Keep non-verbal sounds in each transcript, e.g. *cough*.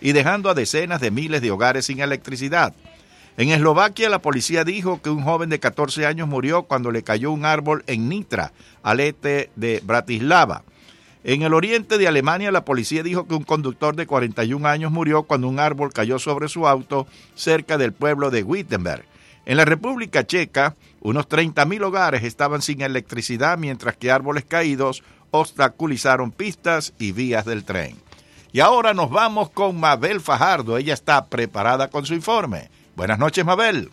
y dejando a decenas de miles de hogares sin electricidad. En Eslovaquia, la policía dijo que un joven de 14 años murió cuando le cayó un árbol en Nitra, al este de Bratislava. En el oriente de Alemania, la policía dijo que un conductor de 41 años murió cuando un árbol cayó sobre su auto cerca del pueblo de Wittenberg. En la República Checa, unos 30.000 hogares estaban sin electricidad mientras que árboles caídos obstaculizaron pistas y vías del tren. Y ahora nos vamos con Mabel Fajardo. Ella está preparada con su informe. Buenas noches, Mabel.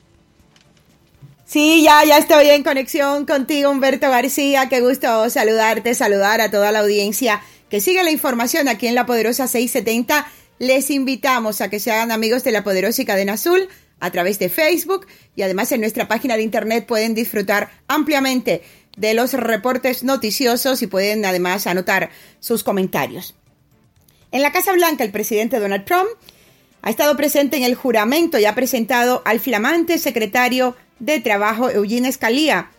Sí, ya, ya estoy en conexión contigo, Humberto García. Qué gusto saludarte, saludar a toda la audiencia que sigue la información aquí en La Poderosa 670. Les invitamos a que se hagan amigos de La Poderosa Cadena Azul a través de Facebook y además en nuestra página de internet pueden disfrutar ampliamente de los reportes noticiosos y pueden además anotar sus comentarios. En la Casa Blanca, el presidente Donald Trump ha estado presente en el juramento y ha presentado al flamante secretario de Trabajo, Eugene Scalia.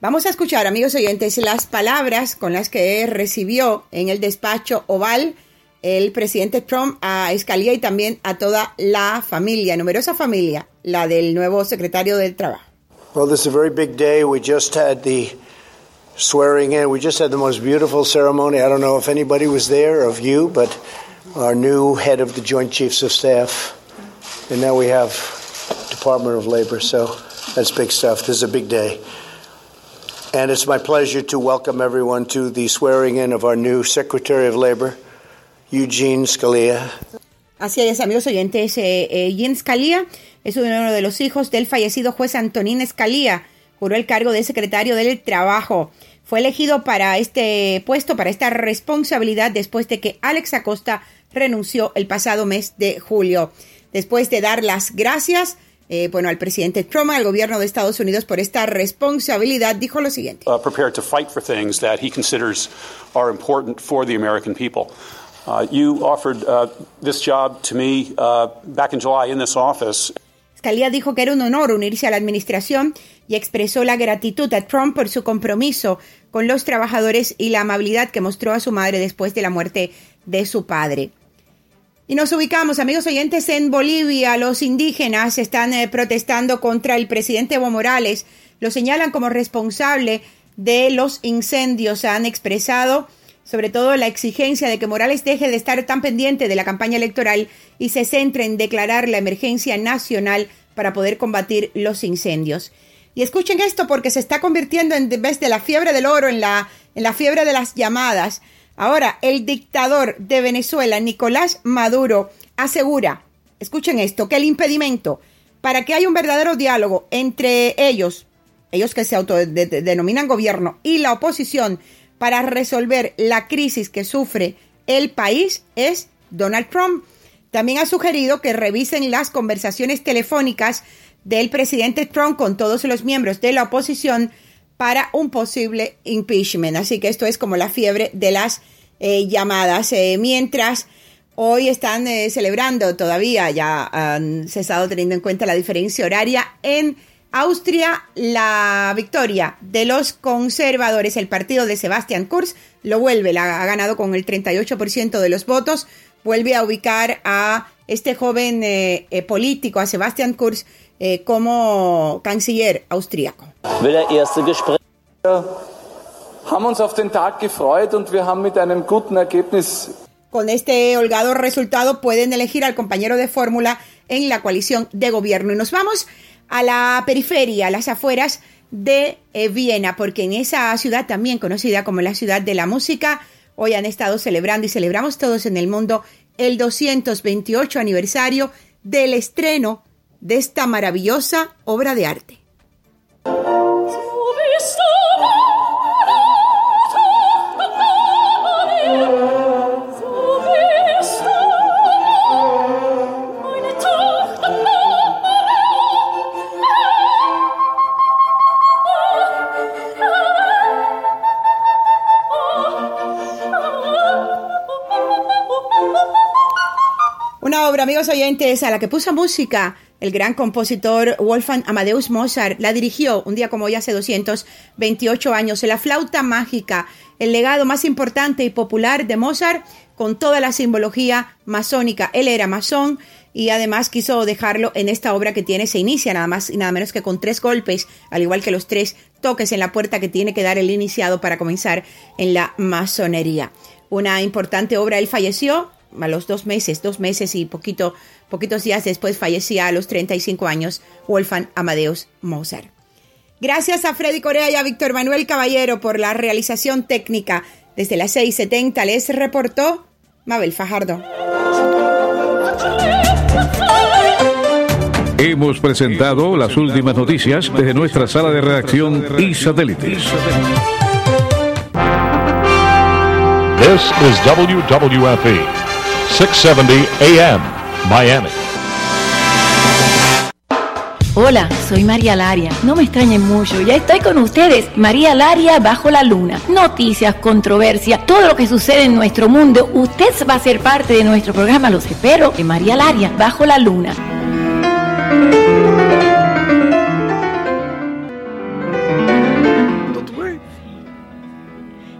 Vamos a escuchar, amigos oyentes, las palabras con las que recibió en el despacho oval el presidente Trump a Scalia y también a toda la familia, numerosa familia, la del nuevo secretario del Trabajo. Well, this is a very big day. We just had the swearing in. We just had the most beautiful ceremony. I don't know if anybody was there of you, but our new head of the Joint Chiefs of Staff. And now we have Department of Labor, so that's big stuff. This is a big day. And it's my pleasure to welcome everyone to the swearing in of our new Secretary of Labor, Eugene Scalia. Así es, amigos oyentes, eh, eh, Scalia es uno de los hijos del fallecido juez Antonín Scalia. Juró el cargo de secretario del Trabajo. Fue elegido para este puesto, para esta responsabilidad, después de que Alex Acosta renunció el pasado mes de julio. Después de dar las gracias, eh, bueno, al presidente Trump, al gobierno de Estados Unidos por esta responsabilidad, dijo lo siguiente. Uh, prepared to fight for things that he considers are important for the American people. Uh, you offered uh, this job to me uh, back in July in this office. Scalia dijo que era un honor unirse a la administración y expresó la gratitud a Trump por su compromiso con los trabajadores y la amabilidad que mostró a su madre después de la muerte de su padre. Y nos ubicamos, amigos oyentes, en Bolivia. Los indígenas están eh, protestando contra el presidente Evo Morales. Lo señalan como responsable de los incendios. Han expresado sobre todo la exigencia de que Morales deje de estar tan pendiente de la campaña electoral y se centre en declarar la emergencia nacional para poder combatir los incendios. Y escuchen esto porque se está convirtiendo en vez de la fiebre del oro en la, en la fiebre de las llamadas. Ahora, el dictador de Venezuela, Nicolás Maduro, asegura, escuchen esto, que el impedimento para que haya un verdadero diálogo entre ellos, ellos que se autodenominan gobierno, y la oposición para resolver la crisis que sufre el país es Donald Trump. También ha sugerido que revisen las conversaciones telefónicas del presidente Trump con todos los miembros de la oposición para un posible impeachment. Así que esto es como la fiebre de las eh, llamadas. Eh, mientras hoy están eh, celebrando todavía, ya han cesado teniendo en cuenta la diferencia horaria en Austria, la victoria de los conservadores, el partido de Sebastian Kurz, lo vuelve, la ha ganado con el 38% de los votos, vuelve a ubicar a este joven político, a Sebastian Kurz, eh, como canciller austríaco. Con este holgado resultado pueden elegir al compañero de fórmula en la coalición de gobierno. Y nos vamos a la periferia, a las afueras de eh, Viena, porque en esa ciudad también conocida como la ciudad de la música, hoy han estado celebrando y celebramos todos en el mundo el 228 aniversario del estreno de esta maravillosa obra de arte. Amigos oyentes, a la que puso música el gran compositor Wolfgang Amadeus Mozart la dirigió un día como hoy hace 228 años. La flauta mágica, el legado más importante y popular de Mozart con toda la simbología masónica. Él era masón y además quiso dejarlo en esta obra que tiene, se inicia nada más y nada menos que con tres golpes, al igual que los tres toques en la puerta que tiene que dar el iniciado para comenzar en la masonería. Una importante obra, él falleció a los dos meses, dos meses y poquito, poquitos días después fallecía a los 35 años Wolfgang Amadeus Mozart. Gracias a Freddy Corea y a Víctor Manuel Caballero por la realización técnica. Desde las 6.70 les reportó Mabel Fajardo. Hemos presentado las últimas noticias desde nuestra sala de redacción y satélites. This is WWFE, 670 AM, Miami. Hola, soy María Laria. No me extrañen mucho, ya estoy con ustedes. María Laria bajo la luna. Noticias, controversia, todo lo que sucede en nuestro mundo. Usted va a ser parte de nuestro programa, los espero, de María Laria bajo la luna.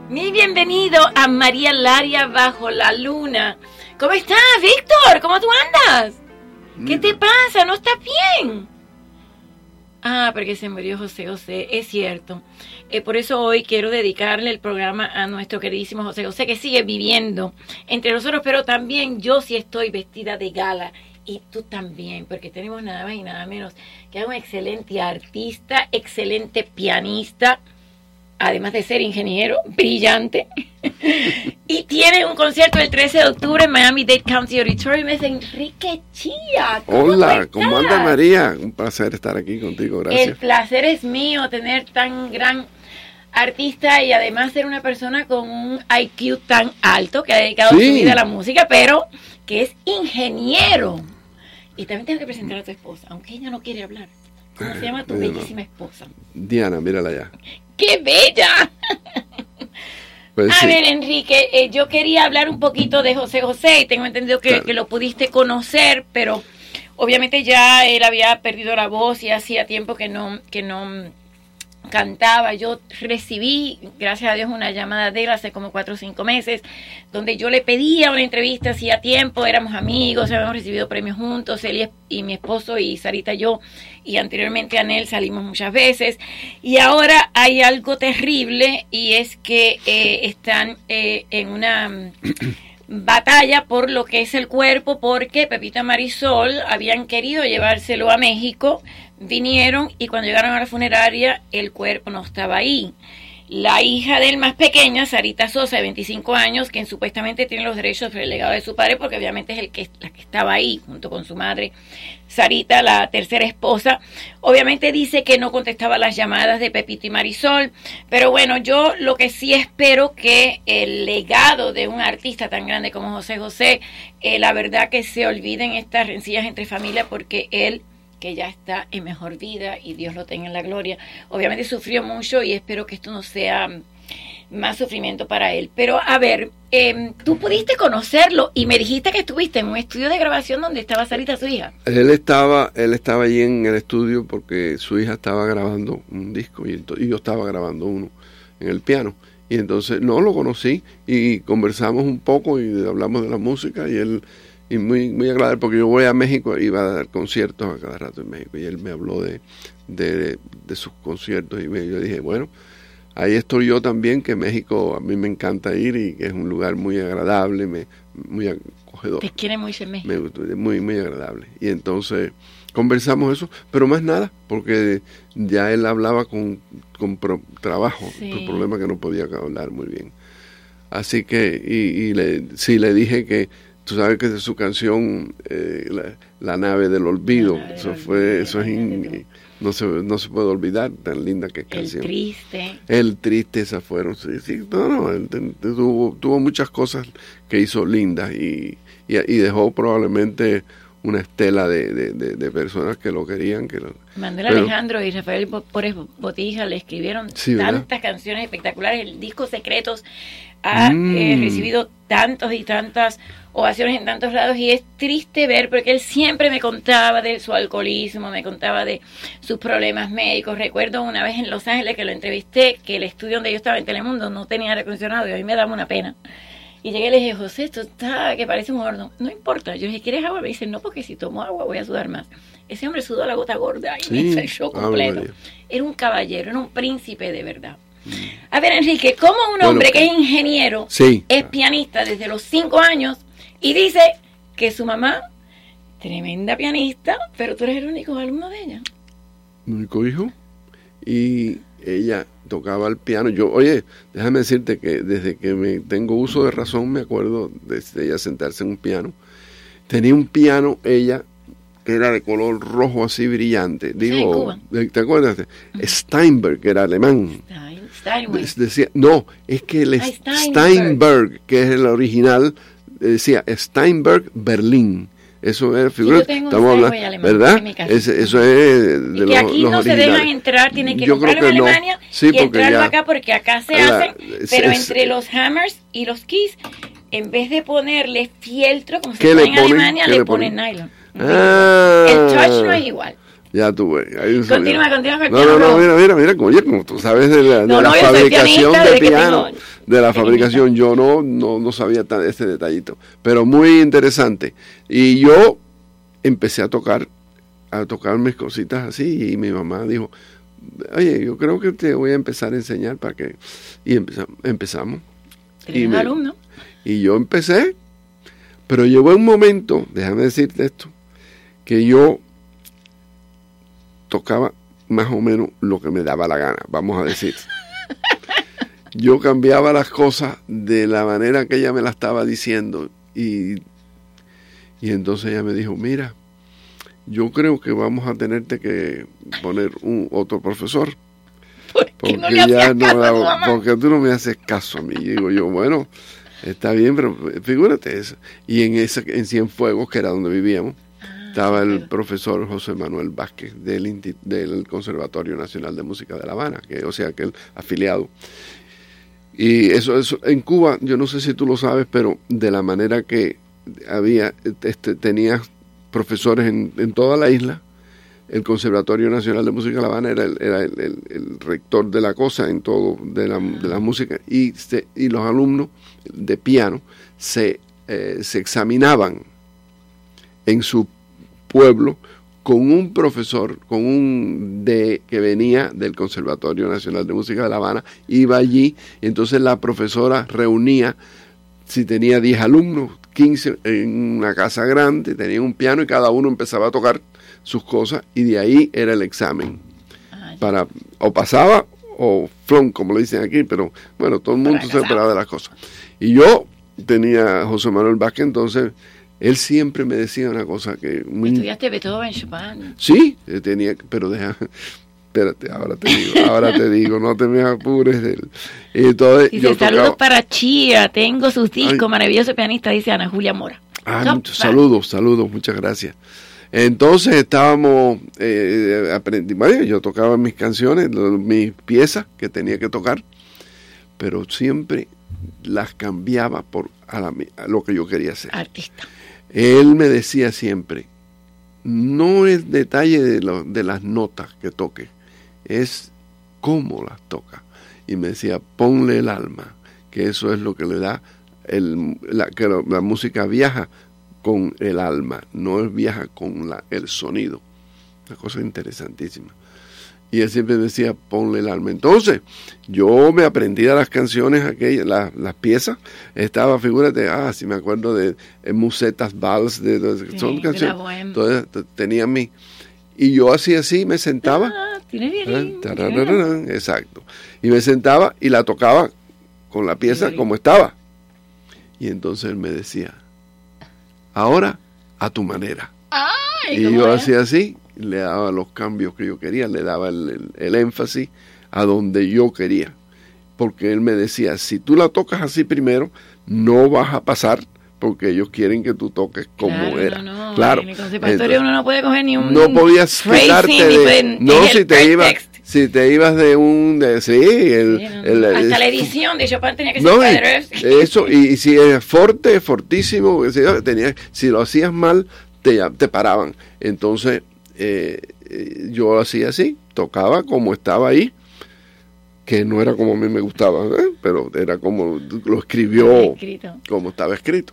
Mi bienvenido a María Laria bajo la luna. ¿Cómo estás, Víctor? ¿Cómo tú andas? ¿Qué te pasa? ¿No estás bien? Ah, porque se murió José José, es cierto. Eh, por eso hoy quiero dedicarle el programa a nuestro queridísimo José José, que sigue viviendo entre nosotros, pero también yo sí estoy vestida de gala y tú también, porque tenemos nada más y nada menos que a un excelente artista, excelente pianista, además de ser ingeniero, brillante. *laughs* y tiene un concierto el 13 de octubre en Miami-Dade County Auditorium. Es Enrique Chía. ¿Cómo Hola, ¿cómo anda María? Un placer estar aquí contigo, El gracias. placer es mío tener tan gran artista y además ser una persona con un IQ tan alto que ha dedicado Sí. su vida a la música, pero que es ingeniero. Y también tengo que presentar a tu esposa, aunque ella no quiere hablar. ¿Cómo se llama tu Eh, bellísima esposa? Diana, mírala ya. ¡Qué bella! Pues A sí. ver, Enrique, eh, yo quería hablar un poquito de José José y tengo entendido que, Claro. que lo pudiste conocer, pero obviamente ya él había perdido la voz y hacía tiempo que no, que no cantaba. Yo recibí, gracias a Dios, una llamada de él hace como cuatro o cinco meses, donde yo le pedía una entrevista hacía tiempo, éramos amigos, habíamos recibido premios juntos, él y, mi esposo y Sarita yo, y anteriormente Anel salimos muchas veces. Y ahora hay algo terrible y es que eh, están eh, en una batalla por lo que es el cuerpo porque Pepita Marisol habían querido llevárselo a México, vinieron y cuando llegaron a la funeraria el cuerpo no estaba ahí. La hija del más pequeña, Sarita Sosa, de 25 años, quien supuestamente tiene los derechos sobre el legado de su padre, porque obviamente es el que, la que estaba ahí junto con su madre, Sarita, la tercera esposa, obviamente dice que no contestaba las llamadas de Pepito y Marisol, pero bueno, yo lo que sí espero que el legado de un artista tan grande como José José, eh, la verdad que se olviden estas rencillas entre familia, porque él que ya está en mejor vida y Dios lo tenga en la gloria. Obviamente sufrió mucho y espero que esto no sea mm, más sufrimiento para él. Pero a ver, eh, tú pudiste conocerlo y me dijiste que estuviste en un estudio de grabación donde estaba Sarita, su hija. Él estaba, él estaba allí en el estudio porque su hija estaba grabando un disco y, y yo estaba grabando uno en el piano. Y entonces no lo conocí y conversamos un poco y hablamos de la música y él y muy muy agradable porque yo voy a México iba a dar conciertos a cada rato en México y él me habló de, de, de sus conciertos y me, yo dije bueno ahí estoy yo también que México a mí me encanta ir y que es un lugar muy agradable me, muy acogedor Te quiere mucho en México. me muy, muy agradable. Y entonces conversamos eso, pero más nada, porque ya él hablaba con, con pro- trabajo, Sí. el problema que no podía hablar muy bien. Así que, y, y le, sí, le dije que, tú sabes que de su canción, eh, la, La nave del olvido, del eso olvido, fue, eso es in- no se, no se puede olvidar, tan linda que es El canción. triste. El triste, esas fueron, sí, sí, no, no, él tuvo, tuvo muchas cosas que hizo lindas y, y, y dejó probablemente una estela de, de, de- de personas que lo querían, que lo, Manuel Pero- Alejandro y Rafael Pórez Botija le escribieron Sí, ¿verdad? tantas canciones espectaculares. El disco Secretos ha Mm. eh, recibido tantos y tantas ovaciones en tantos lados y es triste ver porque él siempre me contaba de su alcoholismo, me contaba de sus problemas médicos. Recuerdo una vez en Los Ángeles que lo entrevisté, que el estudio donde yo estaba en Telemundo no tenía aire acondicionado y a mí me daba una pena. Y llegué y le dije, José, esto está que parece un horno. No importa. Yo le dije, ¿quieres agua? Me dice, no, porque si tomo agua voy a sudar más. Ese hombre sudó la gota gorda y Sí, me hizo el show Ave completo. Era un caballero, era un príncipe de verdad. A ver, Enrique, ¿cómo un hombre que que- es ingeniero Sí. es pianista desde los cinco años y dice que su mamá, tremenda pianista, pero tú eres el único alumno de ella? mi único hijo, y ella tocaba el piano. Yo, oye, déjame decirte que desde que me tengo uso de razón, me acuerdo de ella sentarse en un piano. Tenía un piano, ella, que era de color rojo así brillante. Digo, Cuba. ¿te acuerdas? Steinberg, que era alemán. Stein- Steinway. Decía, no, es que el Ah, Steinberg. Steinberg, que es el original, decía Steinberg Berlín. Eso era figura. Estamos hablando, alemán ¿verdad? en. Ese- eso es de Y los, que aquí los no se originales. dejan entrar, tienen que Yo comprarlo en que no. Alemania Sí, y entrarlo ya- acá porque acá se La- hacen, es- pero es- entre los hammers y los keys, en vez de ponerle fieltro como se ¿Qué pone en? Alemania, ¿Qué le le ponen ponen? nylon. Ah. El touch no es igual. Ya un Continúa, continúa con el No, piano no, no, rojo. mira, mira, mira, oye, como tú sabes de la, de No, no, fabricación de piano, tengo- de la fabricación, yo no, no, no sabía tan, este detallito, pero muy interesante. Y yo empecé a tocar, a tocar mis cositas así, y mi mamá dijo, oye, yo creo que te voy a empezar a enseñar para que, y empezamos, empezamos. Me- alumno. Y yo empecé, pero llegó un momento, déjame decirte esto, que yo tocaba más o menos lo que me daba la gana, vamos a decir. Yo cambiaba las cosas de la manera que ella me la estaba diciendo y, y entonces ella me dijo, mira, yo creo que vamos a tenerte que poner un otro profesor. ¿Por qué Porque no ya no, caso la- porque tú no me haces caso a mí. Y digo yo, bueno, está bien, pero figúrate eso. Y en esa, en Cienfuegos, que era donde vivíamos, estaba el profesor José Manuel Vázquez del, Conservatorio Nacional de Música de La Habana, que, o sea, que el afiliado. Y eso, eso, en Cuba, yo no sé si tú lo sabes, pero de la manera que había, este, tenías profesores en, en toda la isla, el Conservatorio Nacional de Música de La Habana era el, era el, el- el rector de la cosa en todo, de la, de la música, y, se- y los alumnos de piano se, eh, se examinaban en su pueblo con un profesor, con un de que venía del Conservatorio Nacional de Música de La Habana, iba allí, entonces la profesora reunía, si tenía 10 alumnos, 15 en una casa grande, tenía un piano y cada uno empezaba a tocar sus cosas y de ahí era el examen. Para, o pasaba o flon, como le dicen aquí, pero bueno, todo el mundo se esperaba de las cosas. Y yo tenía a José Manuel Vázquez, entonces él siempre me decía una cosa que muy Estudiaste Beethoven, Chopin. Sí, eh, tenía, pero deja, espérate, ahora te digo, ahora te digo, no te me apures. del- y entonces Dice, yo saludos tocaba- para Chía, tengo sus discos, Ay. maravilloso pianista, dice Ana Julia Mora. Ah, fan. saludos, saludos, muchas gracias. Entonces estábamos, eh, aprendi- bueno, yo tocaba mis canciones, mis piezas que tenía que tocar, pero siempre las cambiaba por a, la a lo que yo quería hacer. Artista. Él me decía siempre, no es detalle de, de las notas que toque, es cómo las toca. Y me decía, ponle el alma, que eso es lo que le da, el, la, que la música viaja con el alma, no viaja con la, el sonido. Una cosa interesantísima. Y él siempre decía, ponle el alma. Entonces, yo me aprendía las canciones, aquellas, las, las piezas. Estaba, figúrate, ah, si me acuerdo de eh, Musetas Vals, de, de- Sí, son canciones. Entonces, tenía mi. Y yo así, así, me sentaba. Ah, tiene violín. Tarararán, Exacto. Y me sentaba y la tocaba con la pieza como estaba. Y entonces él me decía, ahora a tu manera. Ay, Y ¿cómo yo hacía así, le daba los cambios que yo quería, le daba el, el- el énfasis a donde yo quería. Porque él me decía, si tú la tocas así primero, no vas a pasar porque ellos quieren que tú toques como claro, era. No, no, claro. En el conservatorio uno no puede coger ni un no podías quitarte de- no si te iba si te ibas de un... De, sí, el, Sí, no, no. el- Hasta el- la edición de Chopin tenía que ser no, y- eso, y, y si es fuerte, fortísimo, yo, tenía, si lo hacías mal, te, te paraban. Entonces, eh, yo hacía así, tocaba como estaba ahí, que no era como a mí me gustaba, ¿eh? pero era como lo escribió, como estaba escrito.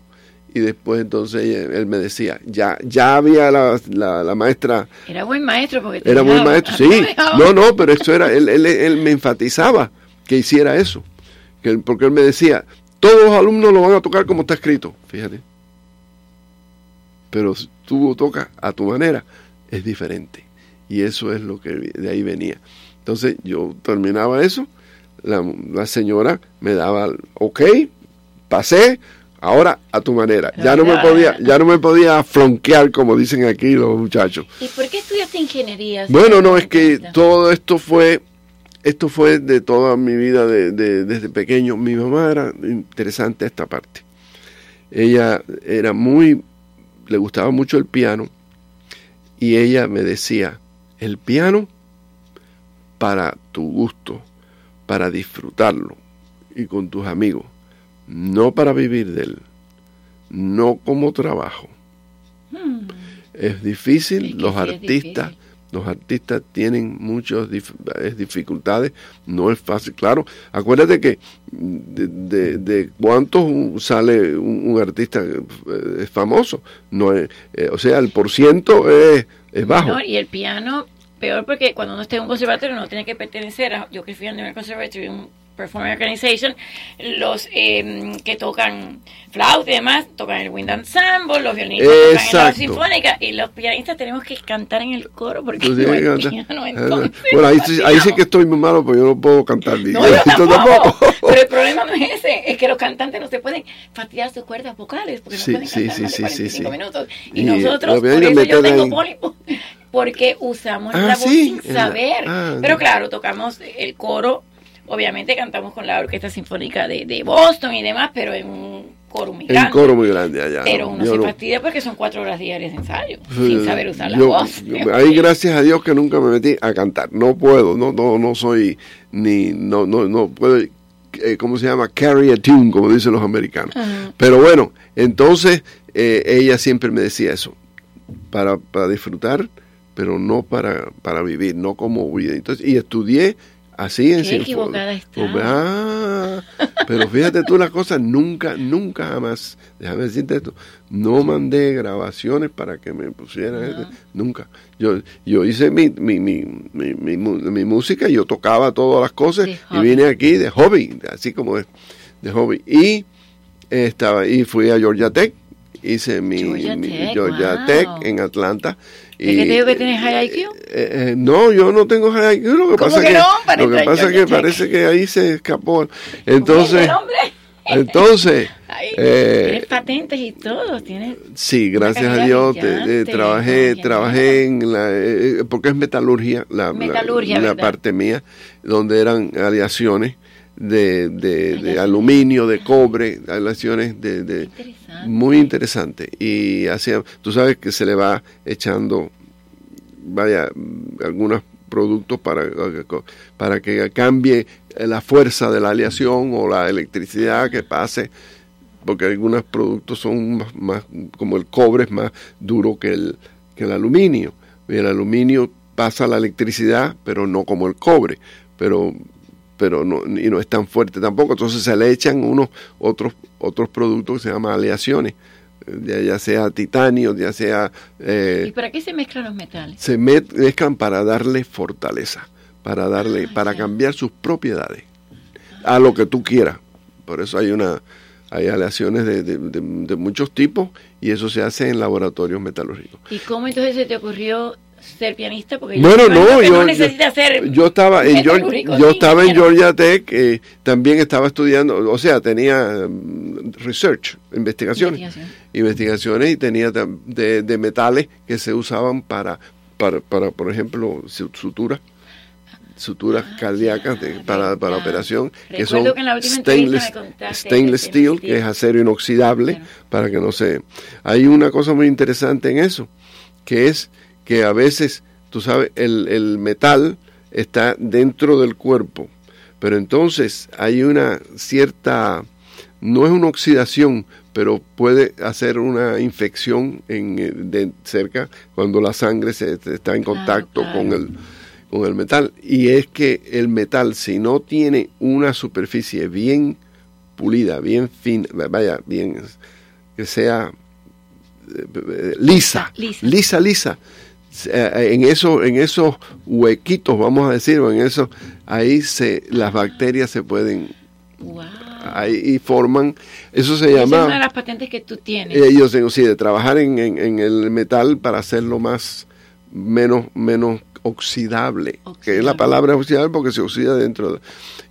Y después entonces él, me decía, ya, ya había la, la, la maestra Era buen maestro porque era dejaba- maestro, *laughs* sí. No, no, pero eso era, él, él, él me enfatizaba que hiciera eso. Que porque él me decía, todos los alumnos lo van a tocar como está escrito, fíjate. Pero tú tocas a tu manera, es diferente. Y eso es lo que de ahí venía. Entonces yo terminaba eso, la, la señora me daba, ok, pasé, ahora a tu manera. Ya no me podía, ya no me podía flonquear como dicen aquí los muchachos. ¿Y por qué estudiaste ingeniería? Bueno, no, es que todo esto fue, esto fue de toda mi vida de, de- desde pequeño. Mi mamá era interesante esta parte. Ella era muy, le gustaba mucho el piano y ella me decía, el piano para tu gusto, para disfrutarlo y con tus amigos, no para vivir de él, no como trabajo. Es difícil, Hmm. Es que los sí artistas, difícil. Los artistas tienen muchas dif- dificultades, no es fácil. Claro, acuérdate que de, de- cuántos sale un, un artista eh, famoso, no es, eh, o sea, el porciento es, es bajo. Y el piano, peor porque cuando uno está en un conservatorio no tiene que pertenecer a, yo que fui a un conservatorio, un performing organization, los eh, que tocan flauta y demás, tocan el wind ensemble, los violinistas tocan en la sinfónica y los pianistas tenemos que cantar en el coro porque no hay piano, entonces, bueno, ahí, sí- ahí sí fascinado. que estoy muy malo, porque yo no puedo cantar ni No, yo tampoco. Pero el problema no es ese, es que los cantantes no se pueden fastidiar sus cuerdas vocales porque Sí, no pueden sí, cantar sí, más de sí, sí, 45 sí. minutos. Y, Y nosotros, por eso yo tengo pólipo, porque usamos Ah, la voz sin saber. ah, Pero claro, tocamos el coro, obviamente cantamos con la Orquesta Sinfónica de, de Boston y demás, pero en un coro muy En grande. coro muy grande allá. Pero no, uno yo se no. fastidia porque son cuatro horas diarias de ensayo, Sí, sin saber usar la yo- voz. yo- ahí gracias a Dios que nunca me metí a cantar. No puedo, no, no, no soy ni, no, no, no puedo, eh, ¿cómo se llama? Carry a tune, como dicen los americanos. Pero bueno, entonces eh, ella siempre me decía eso, para, para disfrutar, pero no para, para vivir, no como vida. Entonces, y estudié así en Qué equivocada está. Ah, pero fíjate tú las cosas, nunca, nunca jamás, déjame decirte esto, no mandé grabaciones para que me pusieran, este, nunca. Yo, yo hice mi, mi, mi, mi, mi música, yo tocaba todas las cosas De y hobby. vine aquí de hobby, así como de, de hobby. Y estaba y fui a Georgia Tech, hice mi Georgia mi Tech, Georgia wow. Tech en Atlanta. ¿Es que te digo que tienes high IQ? eh, eh, no, yo no tengo high IQ. Lo que ¿Cómo pasa que que, no? Lo que, pasa que Georgia Tech. parece que ahí se escapó. Entonces, *laughs* entonces, Ay, eh, tienes patentes y todo, tienes sí, gracias a Dios, te- eh, trabajé, trabajé en la, eh, porque es metalurgia, la, la- Metalurgia, la, ¿verdad? parte mía, donde eran aleaciones de, de, aluminio, de cobre, aleaciones de, de interesante. muy interesante. Y hacía, tú sabes que se le va echando, vaya, algunos productos para, para que cambie la fuerza de la aleación o la electricidad que pase, porque algunos productos son más, más- como el cobre es más duro que el, que el aluminio. Y el aluminio pasa la electricidad, pero no como el cobre, pero pero no, y no es tan fuerte tampoco. Entonces se le echan unos otros otros productos que se llaman aleaciones, ya, ya sea titanio, ya sea eh, ¿Y para qué se mezclan los metales? se mezclan para darle fortaleza, para darle, Ah, para ya. cambiar sus propiedades a lo que tú quieras. Por eso hay una hay aleaciones de, de- de- de muchos tipos y eso se hace en laboratorios metalúrgicos. ¿Y cómo entonces se te ocurrió ser pianista? Porque Bueno, yo no, yo, no yo, ser yo estaba en Georgia, metalúrgico, yo estaba en. Georgia Tech, eh, también estaba estudiando, o sea, tenía mm, research, investigaciones, Investigación. investigaciones y tenía de, de metales que se usaban para, para, para por ejemplo, su- suturas, suturas cardíacas de- para, para Ah, operación, que son que en la última stainless, stainless steel, que es acero inoxidable, Claro. para que no se... Hay una cosa muy interesante en eso, que es que a veces, tú sabes, el, el metal está dentro del cuerpo, pero entonces hay una cierta, no es una oxidación, pero puede hacer una infección en, eh, de cerca cuando la sangre se, está en contacto claro. con el con el metal y es que el metal si no tiene una superficie bien pulida, bien fina, vaya, bien que sea eh, eh, lisa, Lisa. lisa, lisa, en eso, en esos huequitos, vamos a decir, o en eso, ahí se, las bacterias se pueden, Wow. ahí y forman, eso se Esa es llama, una de las patentes que tú tienes. ellos digo, sí, de trabajar en, en- en el metal para hacerlo más, menos, menos oxidable, que es la palabra oxidable porque se oxida dentro. de-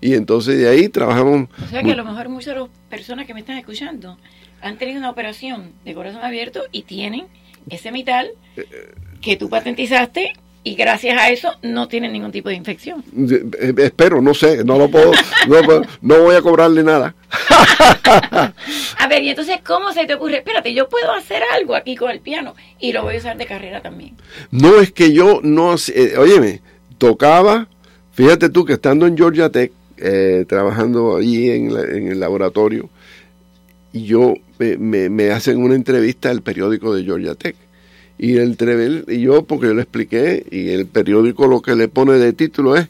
y entonces de ahí trabajamos, O sea que a lo mejor muchas de las personas que me están escuchando han tenido una operación de corazón abierto y tienen ese metal que tú patentizaste y gracias a eso no tienen ningún tipo de infección. eh, espero, no sé, no lo puedo, no, voy a cobrarle nada. *laughs* A ver, y entonces, ¿cómo se te ocurre? Espérate, yo puedo hacer algo aquí con el piano y lo voy a usar de carrera también. No es que yo no, eh, óyeme, tocaba, fíjate tú que estando en Georgia Tech, eh, trabajando allí en, la- en el laboratorio, y yo me, me- me hacen una entrevista al periódico de Georgia Tech. Y el trevel- y yo, porque yo le expliqué, y el periódico lo que le pone de título es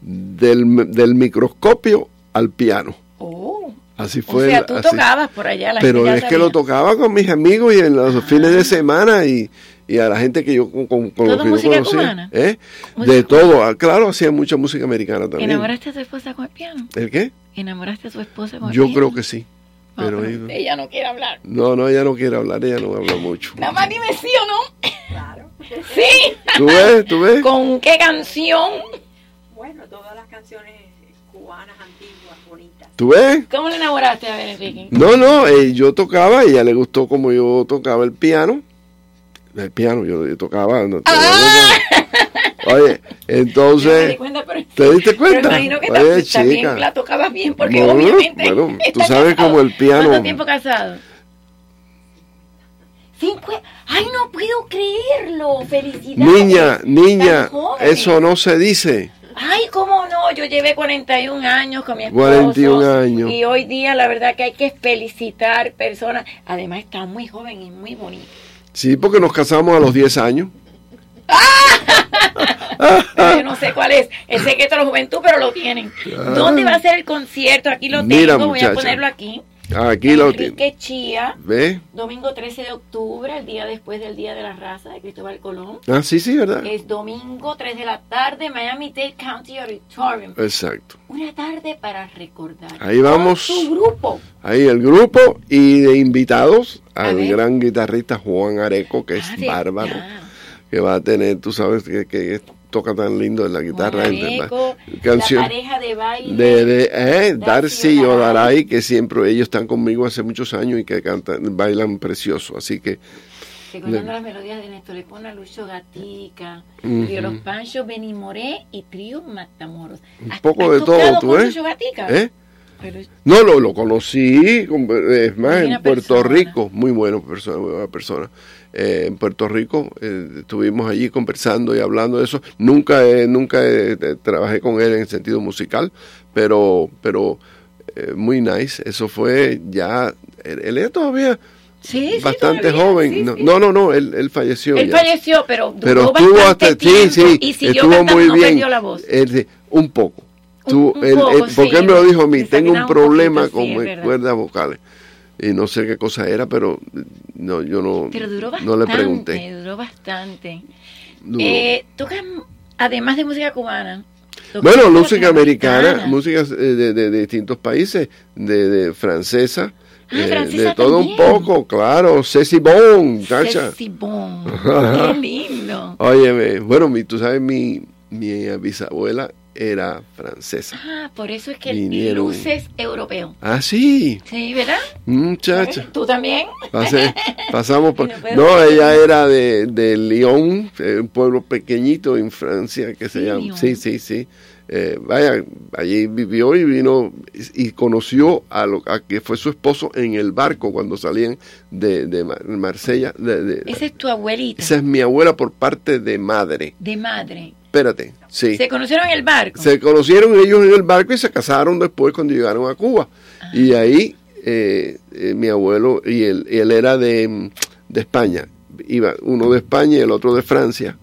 del, del microscopio al piano. Oh. Así O fue. sea, tú así. tocabas por allá. La Pero es que lo tocaba con mis amigos y en los fines de semana y, y a la gente que yo con, con, con los ¿Todo que yo conocía. ¿eh? Música De todo. Ah, Claro, hacía mucha música americana también. ¿Enamoraste a tu esposa con el piano? ¿El qué? ¿Enamoraste a tu esposa con el Yo piano? creo que sí. Ah, Pero pero ella- ella no quiere hablar. no, no, ella no quiere hablar, ella no habla mucho. Nada más dime sí o no. Claro. *laughs* Sí. ¿Tú ves? ¿Tú ves? ¿Con qué canción? Bueno, todas las canciones cubanas antiguas, bonitas. ¿Tú ves? ¿Cómo le enamoraste a ver, Enrique? No, no, eh, yo tocaba, a ella le gustó como yo tocaba el piano. El piano, yo, yo tocaba. no, Oye, Yo me entonces. cuenta, pero, ¿Te diste cuenta? Pero imagino que Oye, también chica. la tocabas bien, porque No, obviamente. bueno, tú sabes casado. como el piano- ¿Cuánto tiempo casado? Cinco. ¡Ay, no puedo creerlo! ¡Felicidades! Niña, niña, eso no se dice. Ay, cómo no, yo llevé 41 años con mi esposo. 41 años. Y hoy día la verdad que hay que felicitar personas. Además está muy joven y muy bonito. Sí, porque nos casamos a los 10 años. Yo no sé cuál es el secreto de la juventud, pero lo tienen. ¿Dónde va a ser el concierto? Aquí lo tengo, voy a ponerlo aquí. Aquí lo tiene. Chía, ¿Ves? domingo 13 de octubre, el día después del Día de la Raza de Cristóbal Colón. Ah, sí, sí, ¿verdad? Es domingo 3 de la tarde, Miami-Dade County Auditorium. Exacto. Una tarde para recordar. Ahí vamos. Con su grupo. Ahí el grupo y de invitados al gran guitarrista Juan Areco, que es Ah, bárbaro, ah. Que va a tener, tú sabes que, que toca tan lindo en la guitarra. Juan entre- Areco, canción- la pareja de baile. de, de eh, Darcy y Odaray. Que siempre ellos están conmigo hace muchos años y que cantan, bailan precioso. Así que Recordando las melodías de Néstor Lepona, Lucho Gatica, Ujú. Río Los Panchos, Benny Moré y Trío Matamoros. un ¿Has- poco de todo, ¿tú ves? Lucho Gatica? ¿Eh? Pero- No, lo, lo conocí, con- es más, Buena en Puerto persona. Rico, muy bueno persona, muy buena persona. Eh, en Puerto Rico eh, estuvimos allí conversando y hablando de eso. Nunca, eh, nunca trabajé con él en el sentido musical, pero, pero eh, muy nice. Eso fue ya, él, él es todavía Sí, sí, bastante todavía, joven. sí, no, no, no, no, él, él falleció. Él ya. falleció, pero pero estuvo hasta, sí, tiempo sí, y siguió estuvo cantando, muy bien. perdió la voz. Él, sí, un poco. Un- Tú, un él- poco, él- porque él me lo dijo a mí, tengo un problema poquito, con mis cuerdas vocales. Y no sé qué cosa era, pero no, yo no, Pero duró bastante. no le pregunté. Duró bastante. Duró. Eh, ¿Tocas, además de música cubana? bueno, música americana, música eh, de, de- de distintos países, de, de francesa, Ah, eh, francesa de todo un poco, claro, Ceci Bon, chacha. Ceci Bon. *laughs* Qué lindo. Óyeme, bueno, mi, tú sabes, mi, mi bisabuela era francesa. Ah, por eso es que Vinieron. luces europeo. Ah, sí, Sí, ¿verdad? muchacha. ¿Tú también? Pasé- pasamos por... *laughs* No ella era de, de Lyon, eh, un pueblo pequeñito en Francia que se llama... Lyon. Sí, sí, sí. Eh, vaya, allí vivió y vino y, y conoció a lo a que fue su esposo en el barco cuando salían de, de Mar- Marsella. de- de- Esa es tu abuelita. esa es mi abuela por parte de madre. De madre. Espérate, sí. Se conocieron en el barco. Se conocieron ellos en el barco y se casaron después cuando llegaron a Cuba. Y ahí eh, eh, mi abuelo, y él, y él era de, de España, iba uno de España y el otro de Francia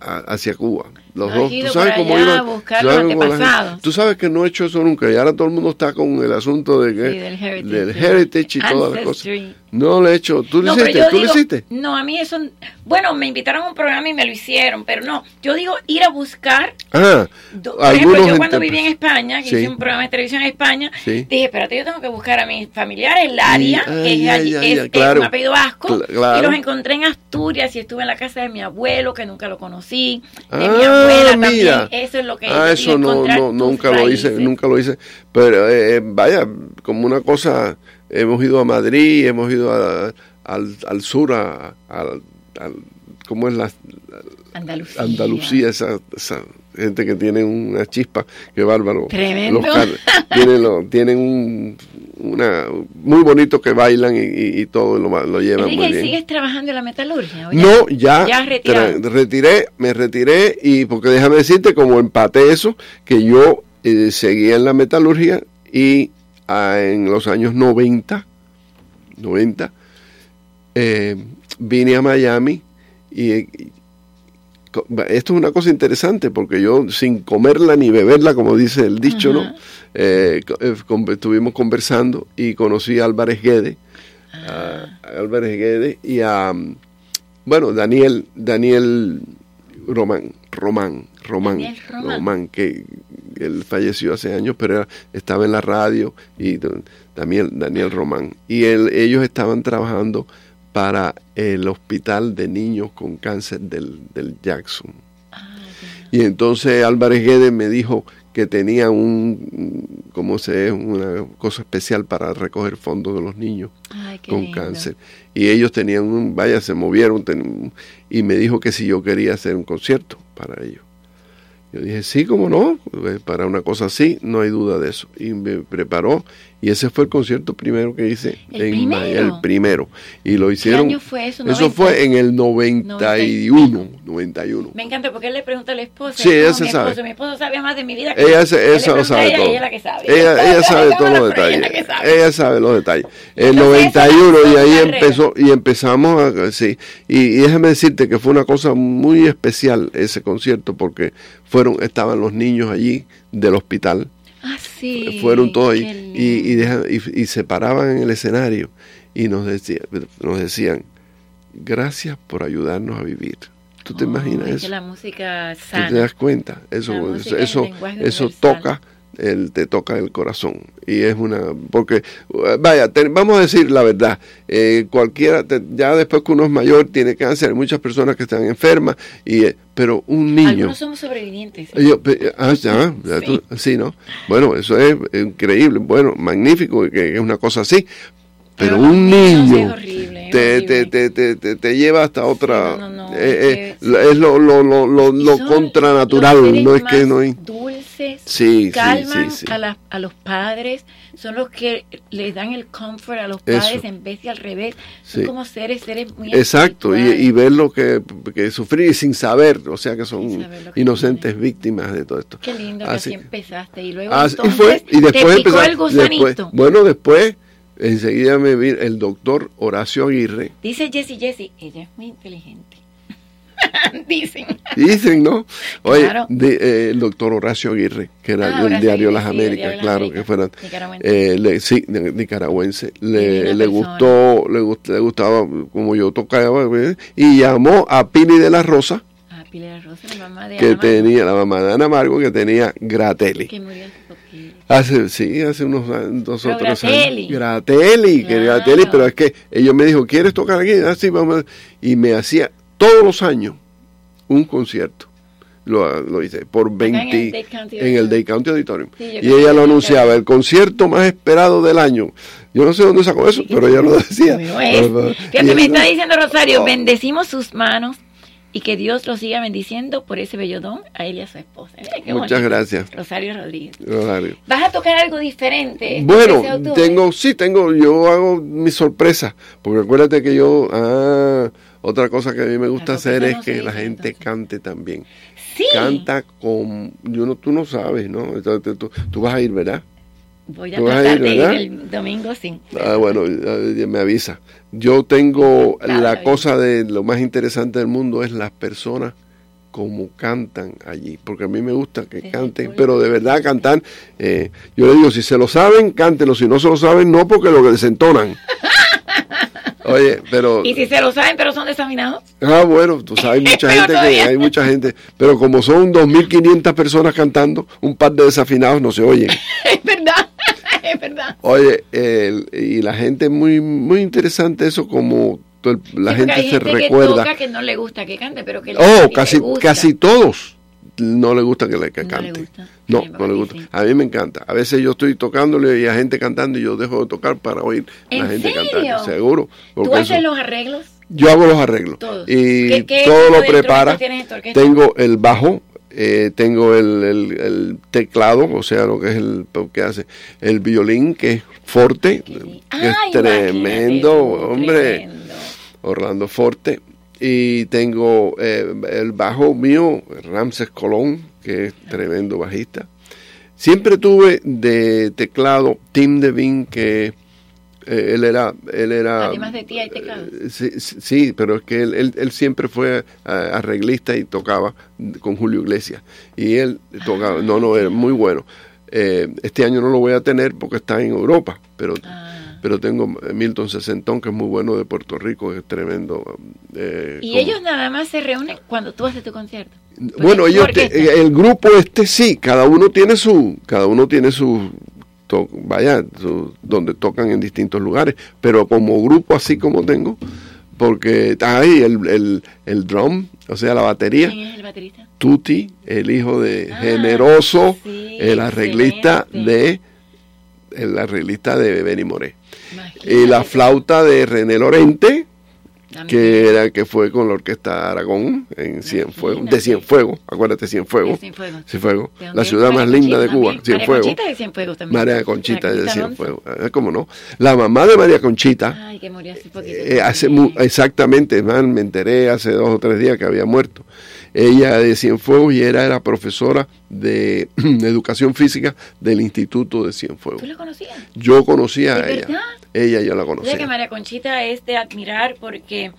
a- hacia Cuba. Los Has dos. ¿Tú sabes cómo iban? a buscar ¿Tú los sabes. Tú sabes que no he hecho eso nunca y ahora todo el mundo está con el asunto de que, Sí, del heritage. del heritage y todas las cosas. No lo he hecho. ¿Tú lo No, hiciste? yo ¿Tú digo- lo hiciste? No, a mí eso. Bueno, me invitaron a un programa y me lo hicieron, pero no. Yo digo ir a buscar. Ah, do- Por ejemplo, yo cuando viví en España, que Sí. hice un programa de televisión en España, Sí. dije, espérate, yo tengo que buscar a mis familiares. Laria, que es, allí- ay, ay, es- ay, es claro. un apellido vasco, claro. y los encontré en Asturias y estuve en la casa de mi abuelo, que nunca lo conocí, de mi Ah, abuela mira. también. Eso es lo que Ah, eso no, no nunca lo hice, nunca lo hice. Pero eh, eh, vaya, como una cosa, hemos ido a Madrid, hemos ido a- al, al sur, a, al- al- ¿cómo es la Andalucía. Andalucía? Esa, esa gente que tiene una chispa, qué bárbaro. Tremendo. Los tienen, lo- tienen un, una, muy bonito que bailan y, y- y todo lo, lo llevan Enrique, muy ¿y bien. ¿sigues trabajando en la metalurgia? o No, ya, Ya retiré, me retiré y porque déjame decirte como empaté eso, que yo eh, seguía en la metalurgia y ah, en los años 90, 90, eh, vine a Miami y, esto es una cosa interesante porque yo sin comerla ni beberla, como dice el dicho, ¿no? Ajá. Eh, eh, con- estuvimos conversando y conocí a Álvarez Guede, a, a Álvarez Guede y a, mm, bueno, Daniel, Daniel Román, Román, Román, Román. que él falleció hace años, pero era- estaba en la radio y Daniel, Daniel Román. Y él, ellos estaban trabajando para el hospital de niños con cáncer del, del Jackson. Ah, Y entonces Álvarez Guedes me dijo que tenía un, ¿cómo se es? Una cosa especial para recoger fondos de los niños Ay, con lindo. cáncer. Y ellos tenían un, vaya, se movieron ten- y me dijo que si yo quería hacer un concierto para ellos. Yo dije, sí, cómo no, Eh, para una cosa así, no hay duda de eso. Y me preparó, y ese fue el concierto primero que hice. ¿El en primero? el primero. Y lo hicieron. año fue eso? Eso 90. fue en el 91, 91. Me encanta porque él le pregunta a la esposa. Sí, ella se mi sabe. esposo, Mi esposo sabe más de mi vida que Ella, se- sabe ella todo. ella es la que sabe. Ella, *laughs* ella sabe todos los detalles. Ella sabe los detalles. El Entonces, esa 91 y ahí empezó y empezamos a, sí. Y, y déjame decirte que fue una cosa muy especial ese concierto porque fueron estaban los niños allí del hospital. Ah, sí. fueron todos y, y, y- y se paraban en el escenario y nos, decía, nos decían gracias por ayudarnos a vivir. ¿Tú te imaginas es eso? que la música ¿Tú sana. te das cuenta? Eso, La eso, eso, eso toca, el, te toca el corazón. Y es una, porque, vaya, te- vamos a decir la verdad, eh, cualquiera, te- ya después que uno es mayor, tiene cáncer, hay muchas personas que están enfermas, y, eh, pero un niño... Algunos somos sobrevivientes. Yo, pe- ah, ya, ya *laughs* Sí. tú- sí, ¿no? Bueno, eso es increíble, bueno, magnífico, que es una cosa así. Pero, un niño es horrible, te, te, te, te, te, te lleva hasta otra... no, no, eh, es eh, lo- es lo, lo, lo, lo, lo contranatural, no es que no hay... dulces, Sí, calman sí, sí. A, la- a los padres, son los que les dan el comfort a los Eso. padres en vez de al revés. Son como seres, seres muy Exacto, y, y ver lo que, que sufrir y sin saber, o sea que son que inocentes víctimas de todo esto. Qué lindo que Así- así empezaste. Y luego Así entonces fue, y después te picó empezar- el gusanito. después- bueno, después, enseguida me vi el doctor Horacio Aguirre, Dice Jessie Jessie, ella es muy inteligente. *laughs* Dicen. Dicen, ¿no? Oye, Claro. de, eh, el doctor Horacio Aguirre, que era Ah, del diario Las sí, Américas, diario claro, que fuera, nicaragüense. eh, le- sí, de- nicaragüense, le, gustó, le, gust- le gustaba como yo tocaba, eh, y llamó a Pili de la Rosa, Ah, Pilar Rosa, la mamá de que Ana tenía, la mamá de Ana Margo, que tenía Gratelli. que murió hace sí, hace unos dos o tres Gratelli. años. Gratelli, Claro. Gratelli, pero es que ellos me dijo, ¿quieres tocar aquí? Así vamos. Y me hacía todos los años un concierto. Lo, lo hice por en 20 el Dade County en el. Day County Auditorium. Sí, y ella lo anunciaba, el concierto más esperado del año. Yo no sé dónde sacó eso, pero ella lo decía. *laughs* Fíjate, me está diciendo Rosario, Oh. bendecimos sus manos y que Dios los siga bendiciendo por ese bello don a él y a su esposa. Muchas bonito. gracias. Rosario Rodríguez. Rosario. ¿Vas a tocar algo diferente? este Bueno, 13 de octubre? tengo, sí, tengo, yo hago mis sorpresas, porque acuérdate que yo, ah, otra cosa que a mí me gusta hacer es que la gente entonces. cante también. Sí. Canta con, yo no, tú no sabes, ¿no? Entonces, tú, tú vas a ir, ¿verdad? Voy a Tú vas a tratar ir, de el domingo, sí. Ah, bueno, eh, me avisa. Yo tengo Claro, la cosa de lo más interesante del mundo es las personas como cantan allí, porque a mí me gusta que canten, pero de verdad cantar, eh, yo le digo, si se lo saben, cántenlo, si no se lo saben, no, porque lo que desentonan. *laughs* Oye, pero... Y si se lo saben, pero son desafinados. Ah, bueno, tú sabes, hay *laughs* mucha gente que, hay mucha gente, pero como son 2.500 personas cantando, un par de desafinados no se oyen. *laughs* Es verdad. Oye, y la gente muy muy interesante eso como la Sí, gente hay se Que recuerda. toca que no le gusta que cante, pero que Oh, casi gusta. casi todos no le gusta que le que cante. No, no le gusta. A mí me encanta. A veces yo estoy tocándole y hay gente cantando y yo dejo de tocar para oír la ¿En gente cantando. Seguro. ¿Tú haces eso- los arreglos? Yo hago los arreglos. Todos. Y ¿Qué- qué todo lo orquesta? Tengo el bajo, eh, tengo el, el- el teclado, o sea, lo que es el que hace, el violín, que es forte, que Ay, es tremendo, hombre, tremendo. Orlando Forte. Y tengo eh, el bajo mío, Ramses Colón, que es tremendo bajista. Siempre tuve de teclado Tim Devine, que eh, él era... Él era Además de eh, Sí, sí, pero es que él, él, él siempre fue ah, arreglista y tocaba con Julio Iglesias. Y él tocaba, no, no, era muy bueno. Eh, este año no lo voy a tener porque está en Europa, pero, Ah. pero tengo Milton Sesentón, que es muy bueno de Puerto Rico, es tremendo. eh, Y como- ellos nada más se reúnen cuando tú haces tu concierto. Bueno, ellos, te- el grupo este sí, cada uno tiene su, cada uno tiene su, to- vaya, su- donde tocan en distintos lugares, pero como grupo así como tengo, porque ahí el, el, el drum, o sea, la batería, ¿Quién es el baterista? Tuti, el hijo de Ah, Generoso, sí, el arreglista excelente. de, el arreglista de Benny Moré. Imagínate Y la flauta de René Lorente. Que era que fue con la orquesta Aragón en Cienfuegos, de. Cienfuegos, acuérdate Cienfuegos, Cienfuegos. Cienfuegos, ¿De dónde la ciudad más linda de Cuba, también. María Cienfuegos. Conchita de Cienfuegos también. María Conchita de. Cienfuegos, ¿cómo no? La mamá de María Conchita, Ay, que murió hace poquito. eh, hace exactamente, man, me enteré hace dos o tres días que había muerto. Ella de Cienfuegos y era, era profesora *clears throat* de educación física del Instituto de Cienfuegos. ¿Tú la conocías? Yo conocía ¿De a ella. verdad? Ella yo la O sea que conocía. María Conchita es de admirar porque,